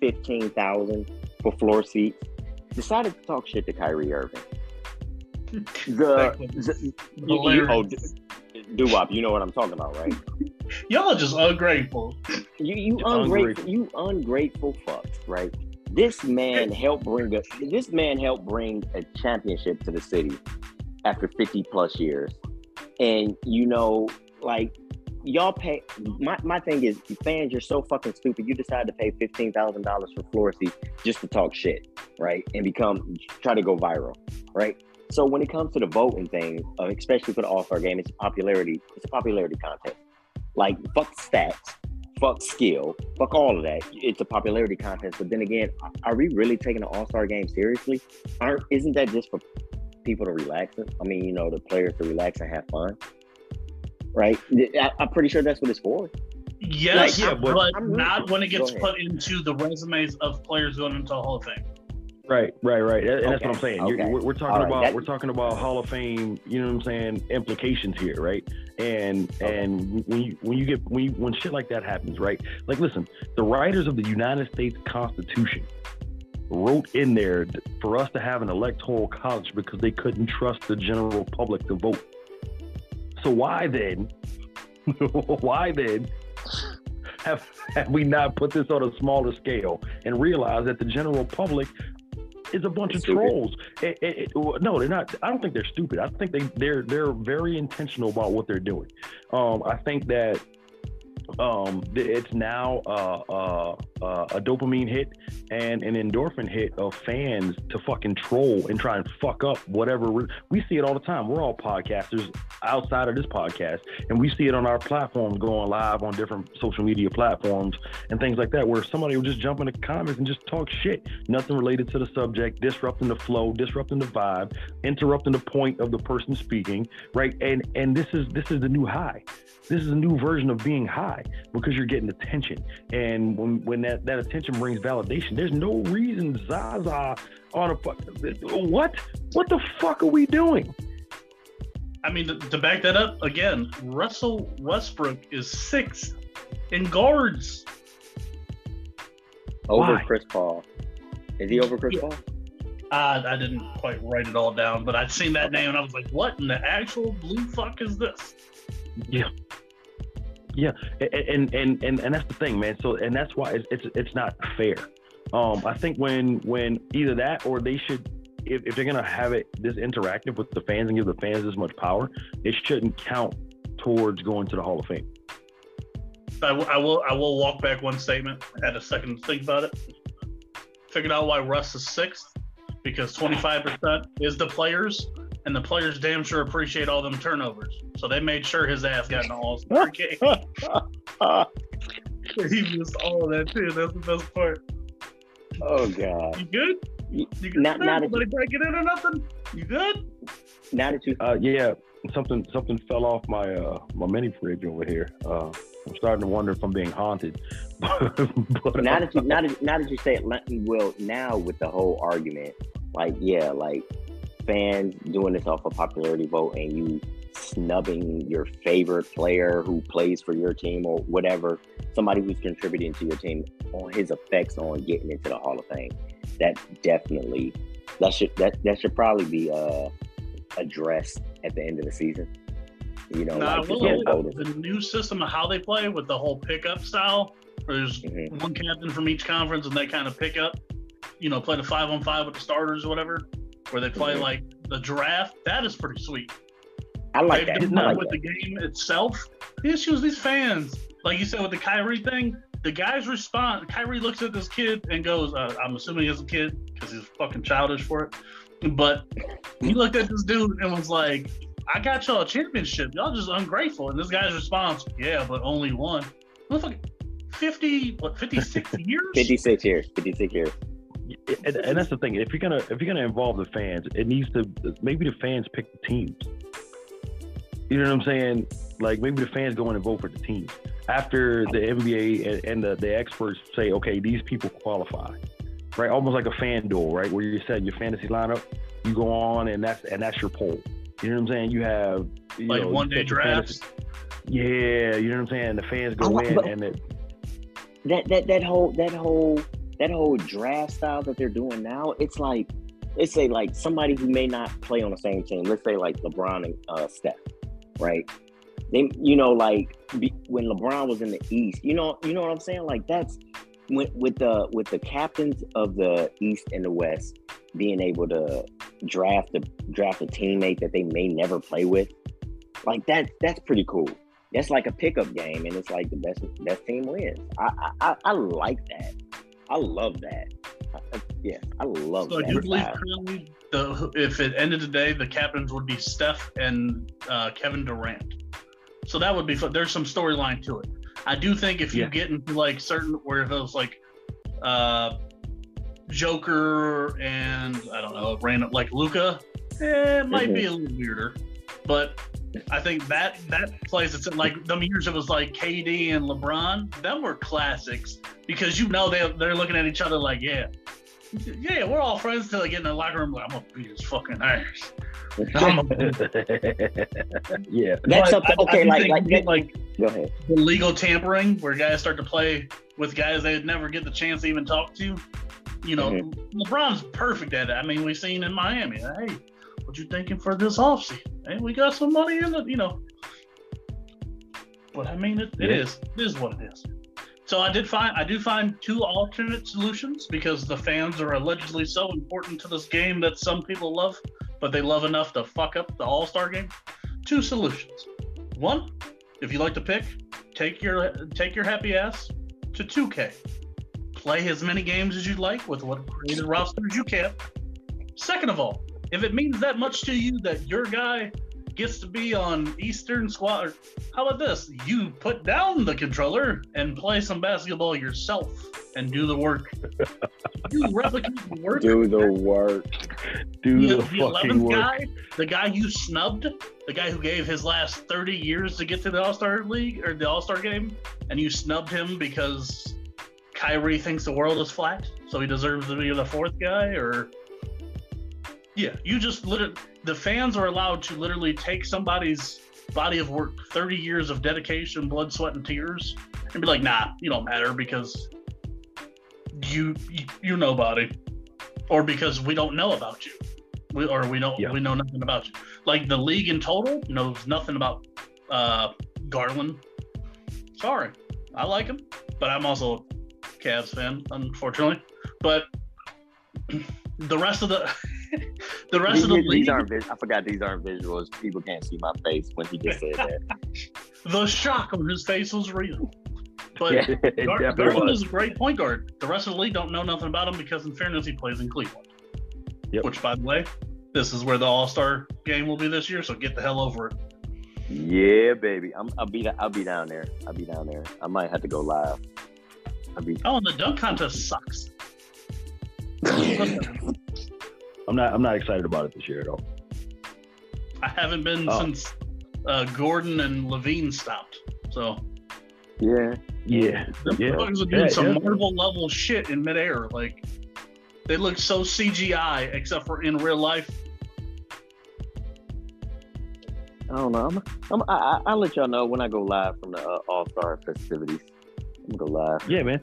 15000 for floor seats decided to talk shit to Kyrie Irving. The, the you, you, oh, Dewop, you know what I'm talking about, right? Y'all just ungrateful. You you You're ungrateful, ungrateful. you ungrateful fucks, right? This man helped bring a this man helped bring a championship to the city after 50 plus years. And you know, like y'all pay my, my thing is fans, you're so fucking stupid. You decide to pay fifteen thousand dollars for floor seats just to talk shit, right? And become try to go viral, right? So when it comes to the voting thing, uh, especially for the All Star game, it's a popularity. It's a popularity contest. Like fuck stats, fuck skill, fuck all of that. It's a popularity contest. But then again, are we really taking the All Star game seriously? Aren't isn't that just for people to relax? I mean, you know, the players to relax and have fun, right? I, I'm pretty sure that's what it's for. Yes, yeah, but- but, I'm not when it gets put into the resumes of players going into the Hall of Fame. Right, right, right. And that's what I'm saying. Okay. we're, we're talking right, about that- we're talking about Hall of Fame. You know what I'm saying? Implications here, right? And and when you when you get when you, when shit like that happens, right? Like, listen, the writers of the United States Constitution wrote in there for us to have an electoral college because they couldn't trust the general public to vote. So why then? why then? Have, have we not put this on a smaller scale and realized that the general public is a bunch of Stupid. trolls? It- it- it- no, they're not. I don't think they're stupid. I think they they're they're very intentional about what they're doing. Um, I think that um, it's now uh, uh, uh, a dopamine hit and an endorphin hit of fans to fucking troll and try and fuck up whatever. we see it all the time. We're all podcasters outside of this podcast, and we see it on our platforms going live on different social media platforms and things like that, where somebody will just jump in the comments and just talk shit, nothing related to the subject, disrupting the flow, disrupting the vibe, interrupting the point of the person speaking, right? And and this is this is the new high. This is a new version of being high because you're getting attention. And when, when that, that attention brings validation, there's no reason Zaza on a. What? What the fuck are we doing? I mean, to, to back that up again, Russell Westbrook is sixth in guards. Over Why? Chris Paul. Is he over Chris Yeah. Paul? Uh, I didn't quite write it all down, but I'd seen that name and I was like, "What in the actual blue fuck is this?" Yeah. Yeah, and and and and that's the thing, man. So and that's why it's it's, it's not fair. Um, I think when when either that or they should, if, if they're gonna have it this interactive with the fans and give the fans this much power, it shouldn't count towards going to the Hall of Fame. I, w- I will I will walk back one statement. Had a second to think about it. Figured out why Russ is sixth because 25% is the players, and the players damn sure appreciate all them turnovers. So they made sure his ass got an all star game. he missed all of that too. That's the best part. Oh God. You good? You- You good? Now, now that Nobody you, breaking in or nothing? You good? now that you Uh, yeah, something something fell off my uh my mini fridge over here. Uh, I'm starting to wonder if I'm being haunted. but, now uh, that you now that, now that you say it, let- well, now with the whole argument, like yeah, like fans doing this off a popularity vote and you snubbing your favorite player who plays for your team or whatever, somebody who's contributing to your team on his effects on getting into the Hall of Fame. That definitely that should that that should probably be uh addressed at the end of the season. You know, Nah, like the the, new system of how they play with the whole pickup style, where there's Mhm. one captain from each conference and they kind of pick up, you know, play the five on five with the starters or whatever, where they play like the draft. That is pretty sweet. I like They've that. done I like with that. the game itself. The issue is these fans. Like you said with the Kyrie thing, the guys respond. Kyrie looks at this kid and goes, uh, "I'm assuming he's a kid because he's fucking childish for it." But he looked at this dude and was like, "I got y'all a championship. Y'all just ungrateful." And this guy's response, "Yeah, but only one." Motherfucker, fifty what? Fifty six years? 56 years. 56 years. And, and that's the thing. If you're gonna if you're gonna involve the fans, it needs to maybe the fans pick the teams. You know what I'm saying? Like maybe the fans go in and vote for the teams after the NBA and, and the, the experts say, okay, these people qualify, right? Almost like a fan duel, right? Where you set your fantasy lineup, you go on and that's and that's your poll. You know what I'm saying? You have you Like know, one day set your fantasy- drafts. Yeah, you know what I'm saying? The fans go like- in and it, that that that whole that whole that whole draft style that they're doing now, it's like let's say like somebody who may not play on the same team. Let's say like LeBron and uh, Steph, right? They, you know, like be, when LeBron was in the East, you know, you know what I'm saying? Like that's when, with the with the captains of the East and the West being able to draft a draft a teammate that they may never play with, like that that's pretty cool. That's like a pickup game, and it's like the best best team wins. I, I, I like that. I love that. I- yeah, I love So I that. do believe currently, the if it ended today, the captains would be Steph and uh, Kevin Durant. So that would be fun. There's some storyline to it. I do think if you Yeah. get into like certain where it was like uh, Joker and I don't know, random like Luka, eh, it might be a little weirder. But I think that that plays it's like them years it was like KD and LeBron, them were classics because you know they they're looking at each other like, yeah, yeah, we're all friends till they get in the locker room. Like, I'm gonna beat his fucking ass. Yeah. That's But something. I- I okay, like like get, like go ahead. the legal tampering where guys start to play with guys they'd never get the chance to even talk to. You know, Mm-hmm. LeBron's perfect at it. I mean, we've seen in Miami. Hey, what you thinking for this offseason? Hey, we got some money in it, you know. But I mean, it, it Yeah. is. It is what it is. So I did find I do find two alternate solutions because the fans are allegedly so important to this game that some people love, but they love enough to fuck up the All Star game. Two solutions. One, if you like to pick, take your take your happy ass to 2K. Play as many games as you'd like with what created rosters you can. Second of all, if it means that much to you that your guy gets to be on Eastern Squad, or how about this? You put down the controller and play some basketball yourself and do the work. You replicate the work. Do the work. Do The, the, the fucking 11th work. guy, the guy you snubbed, the guy who gave his last 30 years to get to the All Star League or the All Star game, and you snubbed him because Kyrie thinks the world is flat, so he deserves to be the fourth guy, or yeah, you just literally the fans are allowed to literally take somebody's body of work, 30 years of dedication, blood, sweat, and tears, and be like, nah, you don't matter because you you, you nobody. or because we don't know about you, we, or we don't Yeah. we know nothing about you. Like the league in total knows nothing about uh, Garland. Sorry, I like him, but I'm also a Cavs fan, unfortunately. But the rest of the the rest These, of the these league, aren't. I forgot these aren't visuals. People can't see my face when he just said that. the shock on his face was real. But Yeah. Gar- Garland was. is a great point guard. The rest of the league don't know nothing about him because, in fairness, he plays in Cleveland. Yep. Which, by the way, this is where the All Star game will be this year. So get the hell over it. Yeah, baby. I'm, I'll be. I'll be down there. I'll be down there. I might have to go live. I'll be. Oh, and the dunk contest sucks. I'm not. I'm not excited about it this year at all. I haven't been Oh. since uh, Gordon and LaVine stopped. So Yeah. Yeah. the Yeah. Bugs are doing Yeah, some yeah. Marvel level shit in midair. Like they look so CGI, except for in real life. I don't know. I'm, I'm, I, I- I'll let y'all know when I go live from the uh, All Star festivities. I'm gonna go live. Yeah, man.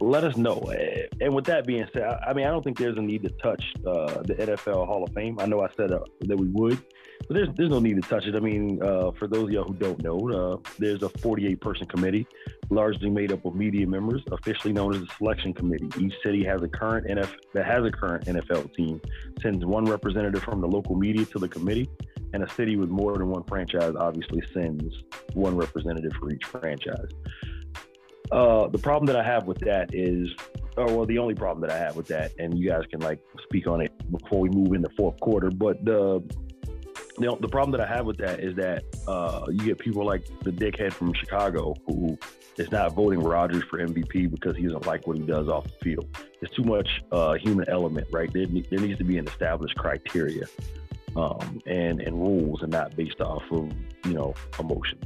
Let us know. And with that being said, I I mean, I don't think there's a need to touch uh, the NFL Hall of Fame. I know I said uh, that we would, but there's there's no need to touch it. I mean, uh, for those of y'all who don't know, uh, there's a 48 person committee, largely made up of media members, officially known as the selection committee. Each city has a current NFL that has a current NFL team, sends one representative from the local media to the committee, and a city with more than one franchise obviously sends one representative for each franchise. Uh, the problem that I have with that is, or well, the only problem that I have with that, and you guys can like speak on it before we move into fourth quarter. But the know, the problem that I have with that is that uh, you get people like the dickhead from Chicago who is not voting Rodgers for MVP because he doesn't like what he does off the field. It's too much uh, human element, right? There, there needs to be an established criteria um, and and rules, and not based off of you know emotions.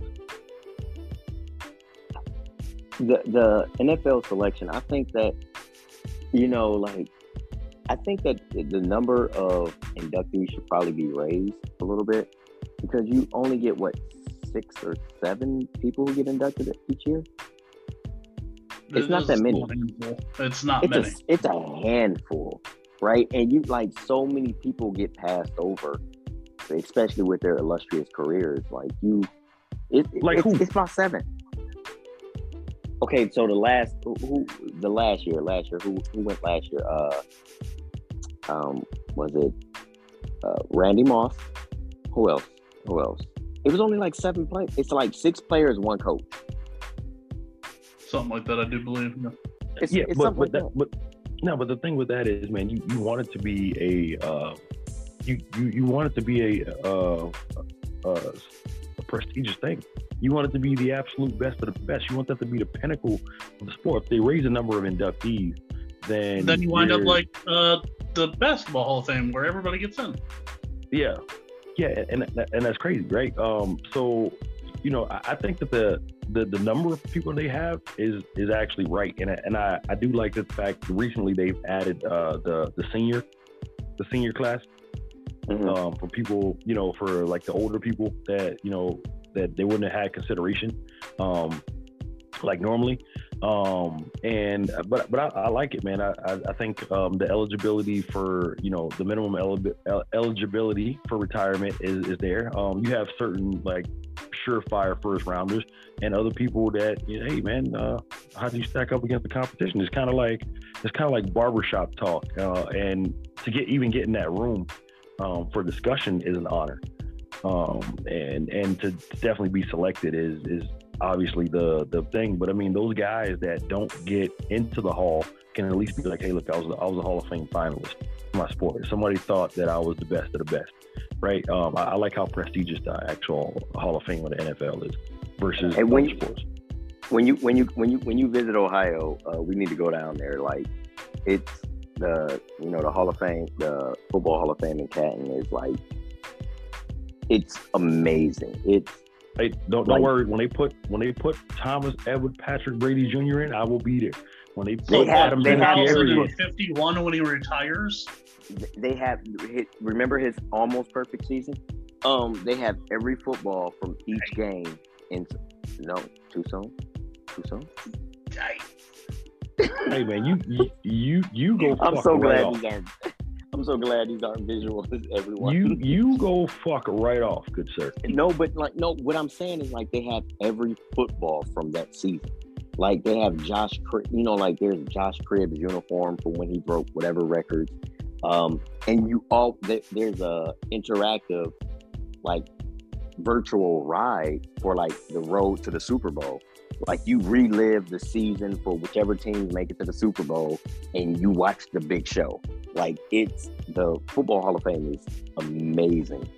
The the NFL selection, I think that you know, like I think that the number of inductees should probably be raised a little bit because you only get what six or seven people who get inducted each year. It's It not that many. It's not It's many. a it's a handful, right? And you like so many people get passed over, especially with their illustrious careers. Like you, it, Like it's, who? it's about seven. Okay, so the last who, who the last year, last year who who went last year? Uh, um, was it uh, Randy Moss? Who else? Who else? It was only like seven players. It's like six players, one coach. Something like that, I do believe. yeah. It's, yeah, it's but, but, like that, but no, but the thing with that is, man, you, you want it to be a uh, you, you you want it to be a, uh, a, a prestigious thing. You want it to be the absolute best of the best. You want that to be the pinnacle of the sport. If they raise the number of inductees, then Then you wind up like uh, the basketball Hall of Fame, where everybody gets in. Yeah, yeah, and and that's crazy, right? Um, so you know, I, I think that the, the the number of people they have is is actually right, and I, and I I do like the fact recently they've added uh the the senior the senior class Mhm. um for people you know for like the older people that you know that they wouldn't have had consideration um like normally. Um and but but I, I like it man. I I, I think um the eligibility for you know the minimum el- eligibility for retirement is is there. Um you have certain like surefire first rounders and other people that you know, hey man uh how do you stack up against the competition? It's kind of like it's kind of like barbershop talk uh and to get even get in that room um, for discussion is an honor um, and and to definitely be selected is is obviously the the thing. But I mean, those guys that don't get into the hall can at least be like, hey, look, I was I was a Hall of Fame finalist for my sport. Somebody thought that I was the best of the best, right? Um, I, I like how prestigious the actual Hall of Fame of the NFL is versus And when you- sports. when you when you when you when you visit Ohio, uh, we need to go down there. Like it's the you know the Hall of Fame, the football Hall of Fame in Canton is like it's amazing. It's Hey, don't don't Like- worry. When they put when they put Thomas Edward Patrick Brady Jr. in, I will be there. When they put They have- Adam they in, 51 when he retires. they have remember his almost perfect season. Um, they have every football from each game in no too soon, too soon. Hey man, you you you, you go. I'm fuck so right glad off. these aren't. I'm so glad these aren't visuals, everyone. You you go fuck right off, good sir. No, but like no, what I'm saying is like they have every football from that season. Like they have Josh, you know, like there's Josh Cribbs uniform for when he broke whatever records. Um, and you all there's a interactive, like virtual ride for like the road to the Super Bowl. Like you relive the season for whichever teams make it to the Super Bowl, and you watch the big show. Like it's the Football Hall of Fame is amazing.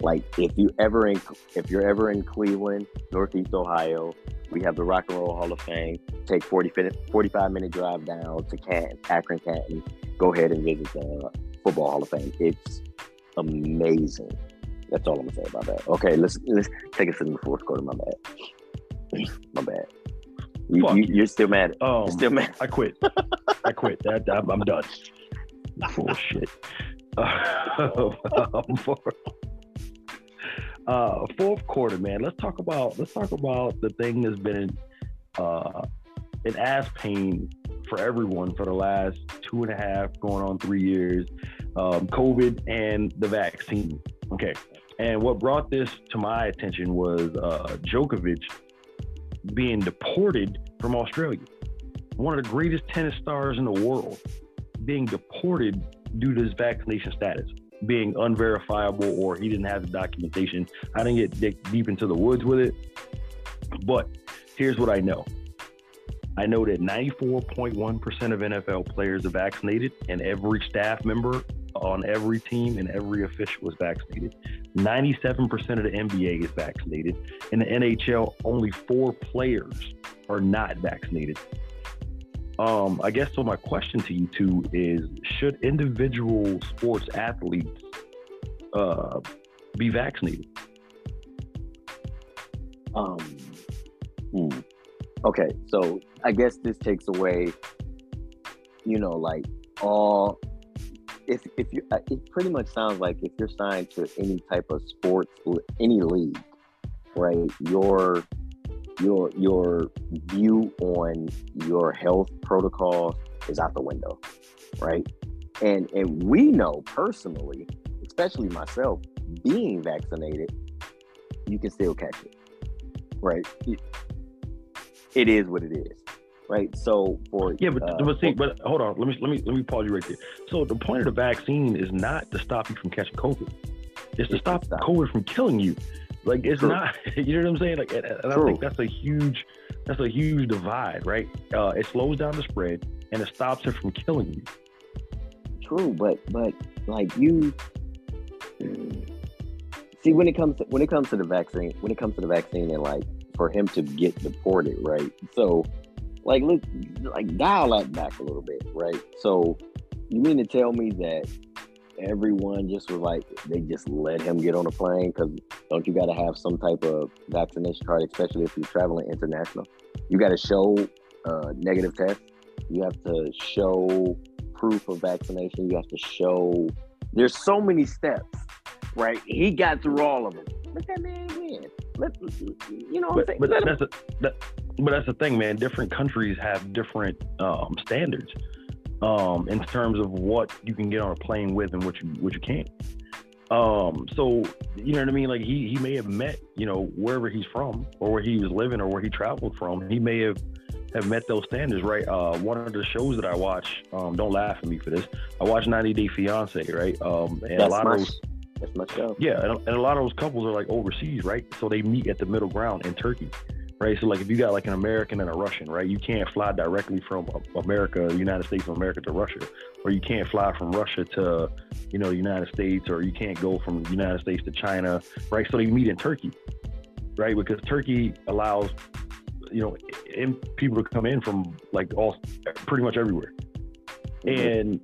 Like if you ever in if you're ever in Cleveland, Northeast Ohio, we have the Rock and Roll Hall of Fame. Take 40 minute, 45 minute drive down to Canton, Akron, Canton. Go ahead and visit the Football Hall of Fame. It's amazing. That's all I'm gonna say about that. Okay, let's let's take us in the fourth quarter. My bad. My bad. You, Fuck you, still mad. Um, You're still mad. I quit. I quit. That I'm, I'm done. Bullshit. Um, uh, fourth quarter, man. Let's talk about let's talk about the thing that's been uh, an ass pain for everyone for the last two and a half, going on three years. Um, COVID and the vaccine. Okay, and what brought this to my attention was uh, Djokovic being deported from Australia. One of the greatest tennis stars in the world being deported due to his vaccination status, being unverifiable or he didn't have the documentation. I didn't get deep into the woods with it, but here's what I know. I know that 94.1% of NFL players are vaccinated, and every staff member on every team and every official was vaccinated. 97% of the NBA is vaccinated. In the NHL, only four players are not vaccinated. Um, I guess so. My question to you two is: Should individual sports athletes uh, be vaccinated? Um, hmm. Okay, so I guess this takes away, you know, like all. If if you, uh, it pretty much sounds like if you're signed to any type of sports, any league, right? Your your your view on your health protocols is out the window, right? And and we know personally, especially myself, being vaccinated, you can still catch it, right? It, it is what it is, right? So for Yeah, but uh, but see, but hold on. Let me let me let me pause you right there. So the point of the vaccine is not to stop you from catching COVID. It's to It's to stop stop. COVID from killing you. Like it's True. not. You know what I'm saying? Like, and, and I think that's a huge that's a huge divide, right? Uh, it slows down the spread and it stops it from killing you. True, but but like you see when it comes to when it comes to the vaccine, when it comes to the vaccine and like for him to get deported, right? So like look like dial that back a little bit, right? So you mean to tell me that everyone just was like they just let him get on a plane because don't you got to have some type of vaccination card, especially if you're traveling international? You got to show uh, negative test. You have to show proof of vaccination. You have to show. There's so many steps, right? He got through all of them. Let that man win. Let you know what I'm saying? but that's a, that, but that's the thing, man. Different countries have different um, standards um, in terms of what you can get on a plane with and what you what you can't. Um, so you know what I mean? Like he he may have met you know wherever he's from or where he was living or where he traveled from. He may have have met those standards, right? Uh, one of the shows that I watch, um, don't laugh at me for this. I watch 90 Day Fiance, right? Um, and a that's lot my of those that's my show. yeah, and, and a lot of those couples are like overseas, right? So they meet at the middle ground in Turkey, right? So like if you got like an American and a Russian, right? You can't fly directly from America, the United States of America to Russia, or you can't fly from Russia to, you know, the United States, or you can't go from the United States to China, right? So they meet in Turkey, right? Because Turkey allows, you know, in, people to come in from like all pretty much everywhere, Mhm. and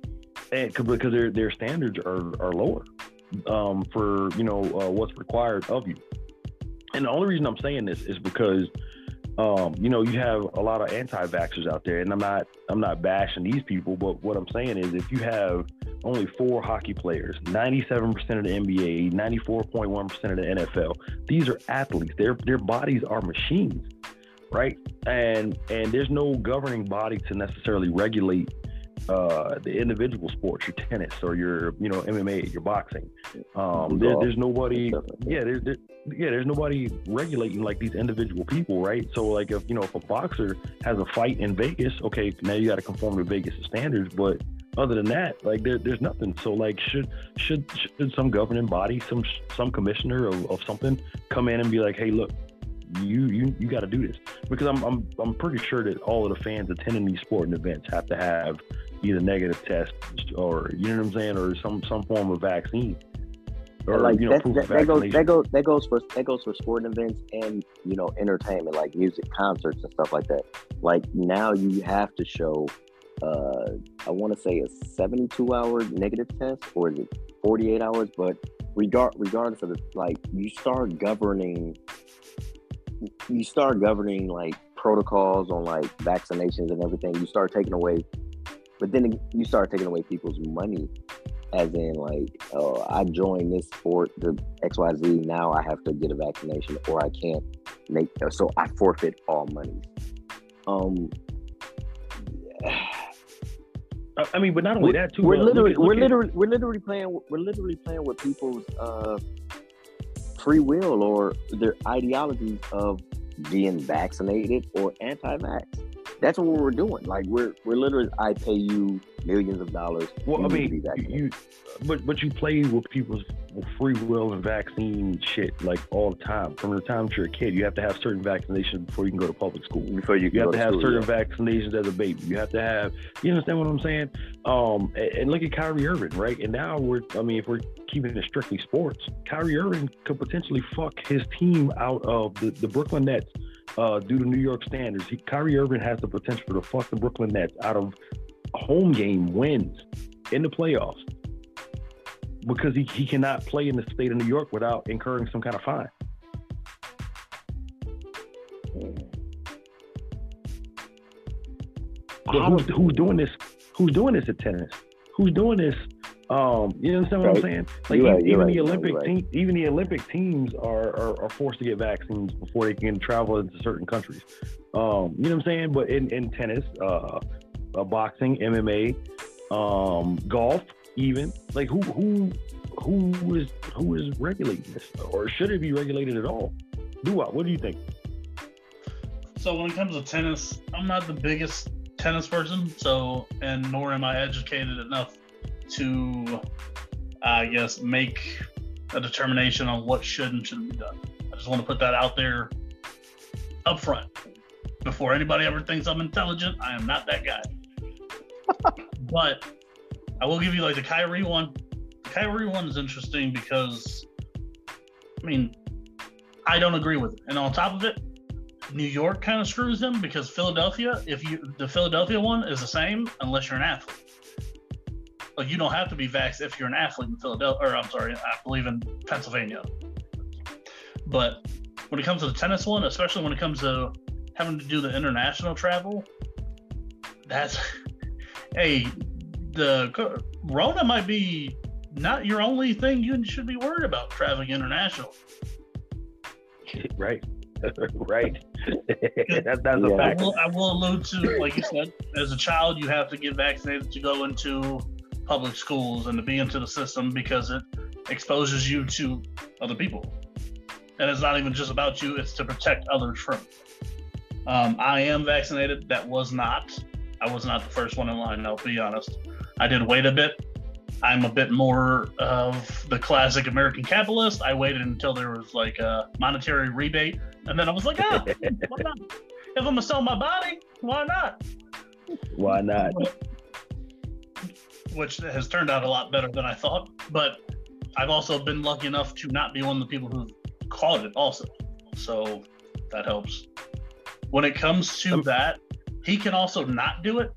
and because their their standards are are lower um, for you know uh, what's required of you. And the only reason I'm saying this is because um, you know you have a lot of anti-vaxxers out there, and I'm not I'm not bashing these people, but what I'm saying is if you have only four hockey players, 97% of the NBA, 94.1% of the NFL, these are athletes. Their their bodies are machines. right? And and there's no governing body to necessarily regulate uh, the individual sports, your tennis or your you know MMA, your boxing. Um, there, there's nobody. Yeah, there's there, yeah, there's nobody regulating like these individual people, right? So like if you know if a boxer has a fight in Vegas, okay, now you got to conform to Vegas standards, but other than that, like there, there's nothing. So like, should should should some governing body, some some commissioner of, of something, come in and be like, hey, look, you you you got to do this because I'm I'm I'm pretty sure that all of the fans attending these sporting events have to have either negative test or you know what I'm saying, or some some form of vaccine. Or, like you know, that, that, that goes that goes that goes for that goes for sporting events and you know entertainment like music concerts and stuff like that. Like now you have to show uh, I want to say a 72 hour negative test or is it 48 hours? But regard regardless of the like, you start governing, you start governing like protocols on like vaccinations and everything. You start taking away, but then you start taking away people's money. As in, like, oh, I joined this sport, the X Y Z. Now I have to get a vaccination, or I can't make. So I forfeit all money. Um, I mean, but not only that too. We're uh, literally, look at, look we're literally, we're literally playing. We're literally playing with people's uh, free will or their ideologies of being vaccinated or anti-vax. That's what we're doing. Like we're we're literally, I pay you millions of dollars. Well, I mean, you, but but you play with people's free will and vaccine shit like all the time. From the time you're a kid, you have to have certain vaccinations before you can go to public school. Before you, you have to, have school, certain yeah. vaccinations as a baby. You have to have. You understand what I'm saying? Um, and, and look at Kyrie Irving, right? And now we're. I mean, if we're keeping it strictly sports, Kyrie Irving could potentially fuck his team out of the, the Brooklyn Nets uh, due to New York standards. He, Kyrie Irving has the potential to fuck the Brooklyn Nets out of home game wins in the playoffs because he, he cannot play in the state of New York without incurring some kind of fine. But who's, who's doing this? Who's doing this at tennis? Who's doing this? Um, you understand what right. I'm saying? Like even, right, even right, the Olympic right. team, even the Olympic teams are, are, are forced to get vaccines before they can travel into certain countries. Um, you know what I'm saying? But in, in tennis, uh, uh, boxing, MMA, um, golf, even like who who who is who is regulating this, or should it be regulated at all? Do what? What do you think? So when it comes to tennis, I'm not the biggest tennis person, so and nor am I educated enough to, I guess, make a determination on what should and shouldn't be done. I just want to put that out there up front before anybody ever thinks I'm intelligent. I am not that guy. but I will give you like the Kyrie one. The Kyrie one is interesting because, I mean, I don't agree with it. And on top of it, New York kind of screws them because Philadelphia, if you the Philadelphia one is the same unless you're an athlete. Like you don't have to be vaxxed if you're an athlete in Philadelphia, or I'm sorry, I believe in Pennsylvania. But when it comes to the tennis one, especially when it comes to having to do the international travel, that's hey, the Rona might be not your only thing you should be worried about traveling international. Right. right. that, that's yeah. a fact. I will, I will allude to, like you said, as a child, you have to get vaccinated to go into public schools and to be into the system because it exposes you to other people. And it's not even just about you, it's to protect others from. Um, I am vaccinated. That was not I was not the first one in line. I'll be honest. I did wait a bit. I'm a bit more of the classic American capitalist. I waited until there was like a monetary rebate, and then I was like, ah, why not? If I'm gonna sell my body, why not? Why not? Which has turned out a lot better than I thought. But I've also been lucky enough to not be one of the people who've caught it also. So that helps. When it comes to um, that, he can also not do it.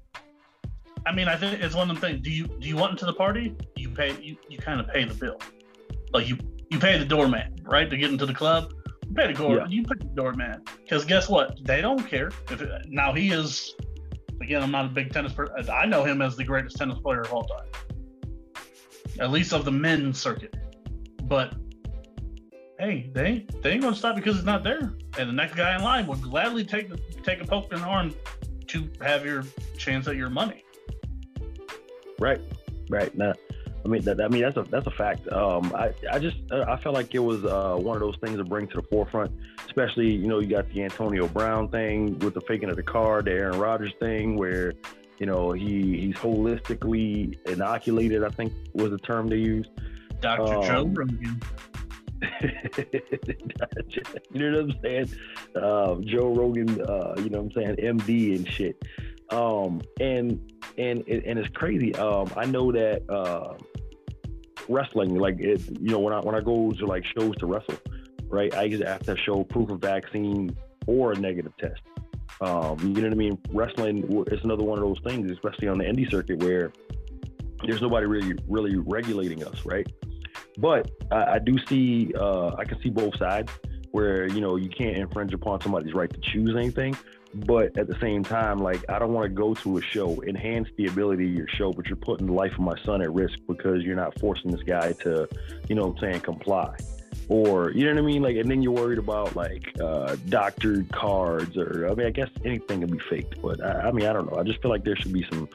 I mean, I think it's one of the things. Do you do you want into the party? You pay you, you kind of pay the bill. Like you you pay the doorman, right, to get into the club. You pay the door yeah. you pay the doorman. Because guess what? They don't care. If it, now he is again, I'm not a big tennis person. I know him as the greatest tennis player of all time. At least of the men's circuit. But hey, they they ain't gonna stop because it's not there. And the next guy in line will gladly take take a poke in the arm to have your chance at your money. Right, right. Now, I mean, that, I mean that's a that's a fact. Um, I I just uh, I felt like it was uh, one of those things to bring to the forefront, especially you know you got the Antonio Brown thing with the faking of the card, the Aaron Rodgers thing, where you know he he's holistically inoculated. I think was the term they used. Dr. Joe Um, Rogan. you know what I'm saying? Um, Joe Rogan, uh, you know what I'm saying, MD and shit. Um, and and and it's crazy. Um, I know that uh, wrestling, like it, you know, when I when I go to like shows to wrestle, right? I either have to show proof of vaccine or a negative test. Um, you know what I mean? Wrestling, it's another one of those things, especially on the indie circuit, where there's nobody really really regulating us, right? But I, I do see, uh, I can see both sides where you know you can't infringe upon somebody's right to choose anything, but at the same time, like I don't want to go to a show, enhance the ability of your show, but you're putting the life of my son at risk because you're not forcing this guy to, you know, what I'm saying comply. Or you know what I mean, like, and then you're worried about like uh, doctored cards, or I mean, I guess anything can be faked. But I, I mean, I don't know. I just feel like there should be some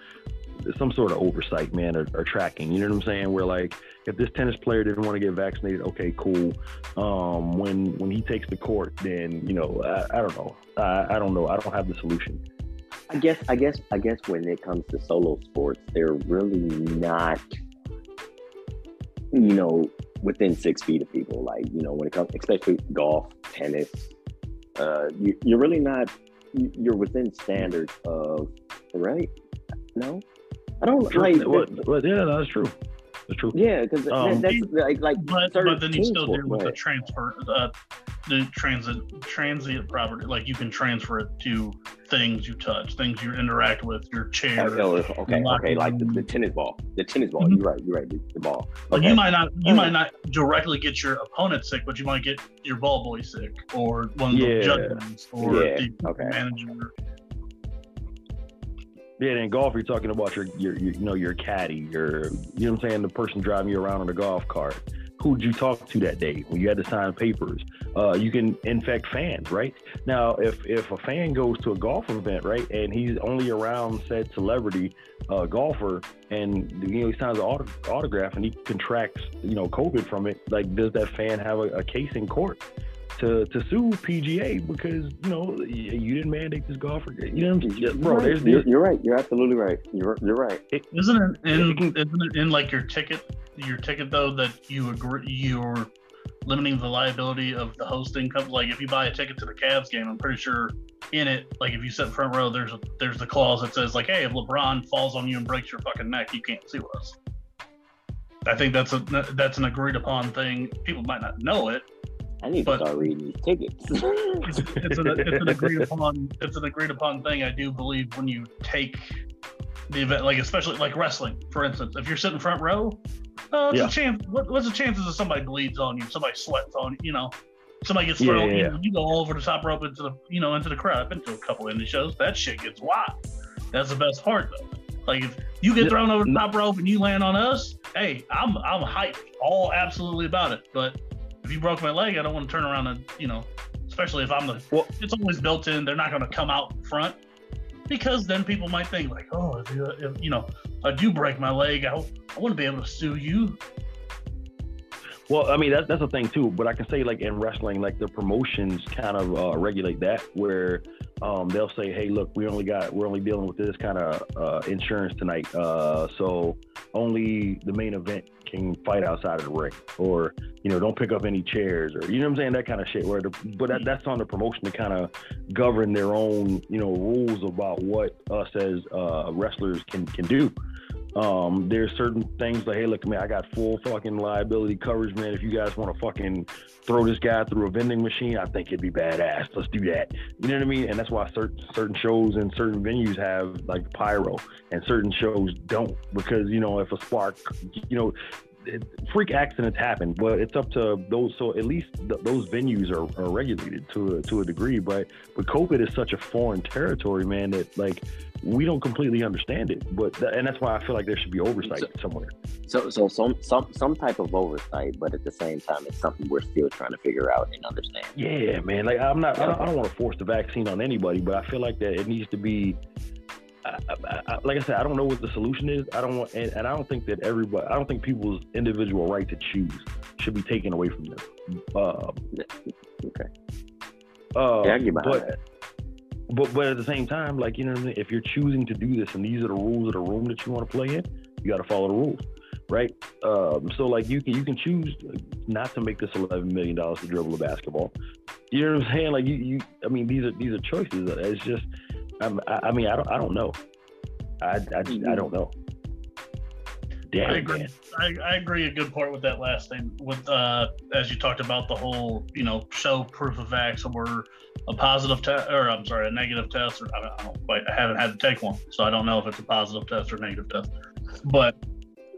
some sort of oversight, man, or, or tracking. You know what I'm saying? Where like, if this tennis player didn't want to get vaccinated, okay, cool. Um, when when he takes the court, then you know, I, I don't know. I, I don't know. I don't have the solution. I guess I guess I guess when it comes to solo sports, they're really not you know, within six feet of people. Like, you know, when it comes especially golf, tennis, uh you, you're really not you- you're within standards of right? No? I don't True. like Well, well, yeah, that's true. That's true. yeah, because Um, that's like like But, but then you still sports, deal with the transfer, uh, the transit, transient property. Like you can transfer it to things you touch, things you interact with, your chair. Oh, okay, okay, like the, the tennis ball. The tennis ball. Mhm. You're right. You're right. The, the ball. Like Okay. you might not, you Uh, might not directly get your opponent sick, but you might get your ball boy sick, or one of the Yeah. judges, or Yeah, the okay. manager. Yeah, in golf, you're talking about your, your, your, you know, your caddy, your, you know what I'm saying, the person driving you around on a golf cart. Who'd you talk to that day when you had to sign papers? Uh, you can infect fans, right? Now, if if a fan goes to a golf event, right, and he's only around said celebrity uh, golfer, and you know he signs an auto- autograph and he contracts, you know, COVID from it, like does that fan have a, a case in court? To, to sue PGA because you know you didn't mandate this golfer. You know, what I'm saying? bro. Right. There's, you're, there's you're right. You're absolutely right. You're you're right. Isn't it in? Isn't it in like your ticket? Your ticket though that you agree you're limiting the liability of the hosting company. Like if you buy a ticket to the Cavs game, I'm pretty sure in it, like if you sit in front row, there's a, there's the clause that says like, hey, if LeBron falls on you and breaks your fucking neck, you can't sue us. I think that's a that's an agreed upon thing. People might not know it. I need But- to start reading these tickets. It's, it's, an, it's an agreed upon it's an agreed upon thing. I do believe when you take the event, like especially like wrestling, for instance, if you're sitting front row, uh, what's Yeah. the chance? What, what's the chances of somebody bleeds on you, somebody sweats on you, you know, somebody gets thrown, yeah, you, yeah. know, you go all over the top rope into the you know into the crowd. I've been to a couple indie shows. That shit gets wild. That's the best part though. Like if you get thrown over the top rope and you land on us, hey, I'm I'm hyped, all absolutely about it. But if you broke my leg, I don't want to turn around and you know, especially if I'm the Well- it's always built in. They're not going to come out front because then people might think like, oh, if you, if, you know, I do break my leg, I, I want to be able to sue you. Well, I mean that's that's the thing too. But I can say like in wrestling, like the promotions kind of uh, regulate that, where um, they'll say, "Hey, look, we only got we're only dealing with this kind of uh, insurance tonight, uh, so only the main event can fight outside of the ring, or you know, don't pick up any chairs, or you know what I'm saying, that kind of shit. Where the, but that, that's on the promotion to kind of govern their own you know rules about what us as uh, wrestlers can can do. Um, there's certain things like, hey, look, man, I got full fucking liability coverage, man. If you guys want to fucking throw this guy through a vending machine, I think it'd be badass. Let's do that. You know what I mean? And that's why certain certain shows and certain venues have like pyro, and certain shows don't because you know if a spark, you know, it, freak accidents happen, but it's up to those. So at least th- those venues are, are regulated to a, to a degree. But but COVID is such a foreign territory, man. That like we don't completely understand it. But th- and that's why I feel like there should be oversight So- somewhere. So so some some some type of oversight, but at the same time, it's something we're still trying to figure out and understand. Yeah, man. Like I'm not. I don't, I don't want to force the vaccine on anybody, but I feel like that it needs to be. I, I, I, like I said, I don't know what the solution is. I don't want, and, and I don't think that everybody. I don't think people's individual right to choose should be taken away from them. Uh, Okay. uh, Yeah, I get behind but, that. but but at the same time, like you know, what I mean? if you're choosing to do this and these are the rules of the room that you want to play in, you got to follow the rules, right? Um, so like you can you can choose not to make this eleven million dollars to dribble a basketball. You know what I'm saying? Like you, you I mean these are these are choices. It's just I'm, I, I mean I don't I don't know. I I, just, I don't know. Damn I agree. I, I agree a good part with that last thing. With uh, as you talked about the whole, you know, show proof of vax or a positive test, or I'm sorry, a negative test. Or I don't, I don't quite, I haven't had to take one, so I don't know if it's a positive test or negative test. But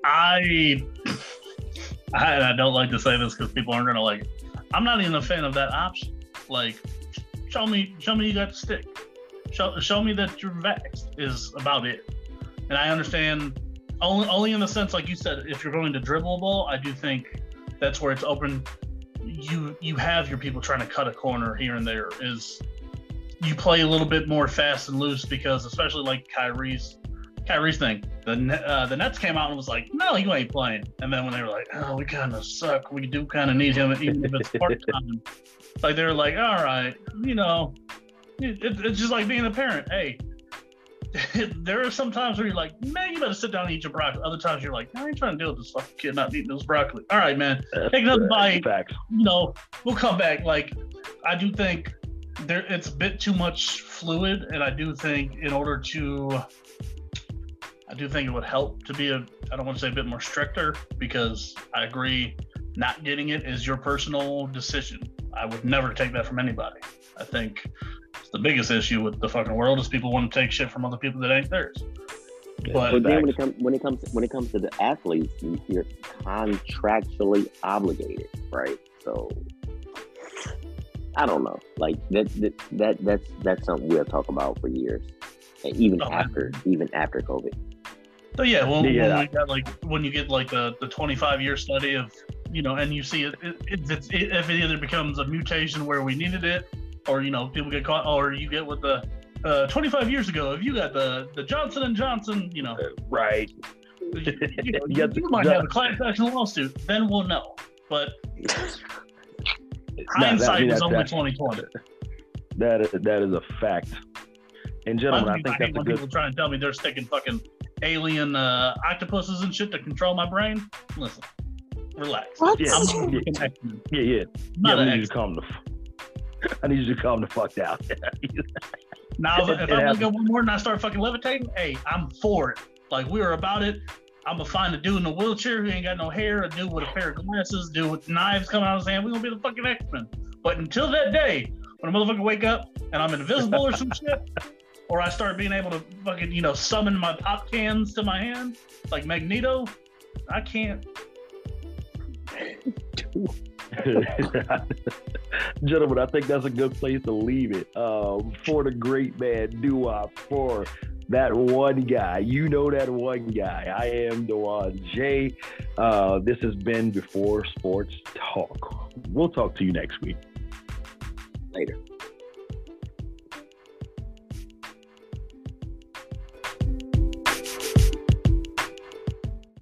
I, I, and I don't like to say this because people aren't gonna like. it. I'm not even a fan of that option. Like, show me, show me you got the stick. Show, show me that you're vexed is about it. And I understand only only in the sense like you said if you're going to dribble ball i do think that's where it's open. You you have your people trying to cut a corner here and there is you play a little bit more fast and loose because especially like Kyrie's Kyrie's thing. The uh, the Nets came out and was like no you ain't playing. And then when they were like oh we kind of suck. We do kind of need him even if it's part time like they were like all right you know it, it- it's just like being a parent hey there are some times where you're like, man, you better sit down and eat your broccoli. Other times you're like, I ain't trying to deal with this fucking kid not eating this broccoli. All right, man. Take another bite. Facts. You know, we'll come back. Like, I do think there it's a bit too much fluid, and I do think in order to, I do think it would help to be a, I don't want to say a bit more stricter because I agree, not getting it is your personal decision. I would never take that from anybody. I think the biggest issue with the fucking world is people want to take shit from other people that ain't theirs. But- But then when it comes when it comes when it comes to the athletes, you- you're contractually obligated, right? So I don't know. Like that that, that that's that's something we'll talk about for years, and even Oh, after even after COVID. So yeah, well, Yeah. when we got like when you get like the the 25 year study of you know, and you see it, it, it, it's it if it either becomes a mutation where we needed it, or you know, people get caught, or you get with the uh, 25 years ago, if you got the the Johnson and Johnson, you know, Right. you, you, know, You you, got the- might have a class action lawsuit, then we'll know. But Nah, that- I hindsight mean, is only 2020. That is that is a fact. And gentlemen, I I, think hate that's a good. people try and tell me they're sticking fucking alien uh, octopuses and shit to control my brain. Listen, relax. What? Yeah, I'm yeah, not yeah, yeah. Not yeah, I an need to calm the. I need you to calm the fuck down. Now, if, if I wake up one morning and I start fucking levitating, hey, I'm for it. Like we were about it. I'm gonna find a dude in a wheelchair who ain't got no hair, a dude with a pair of glasses, dude with knives coming out of his hand. We're gonna be the fucking X-Men. But until that day, when a motherfucker wake up and I'm invisible or some shit, or I start being able to fucking, you know, summon my pop cans to my hand, like Magneto, I can't. Gentlemen, I think that's a good place to leave it. Um, for the great man Dewop, for that one guy. You know that one guy. I am DeJuan J. Uh, this has been Before Sports Talk. We'll talk to you next week. Later.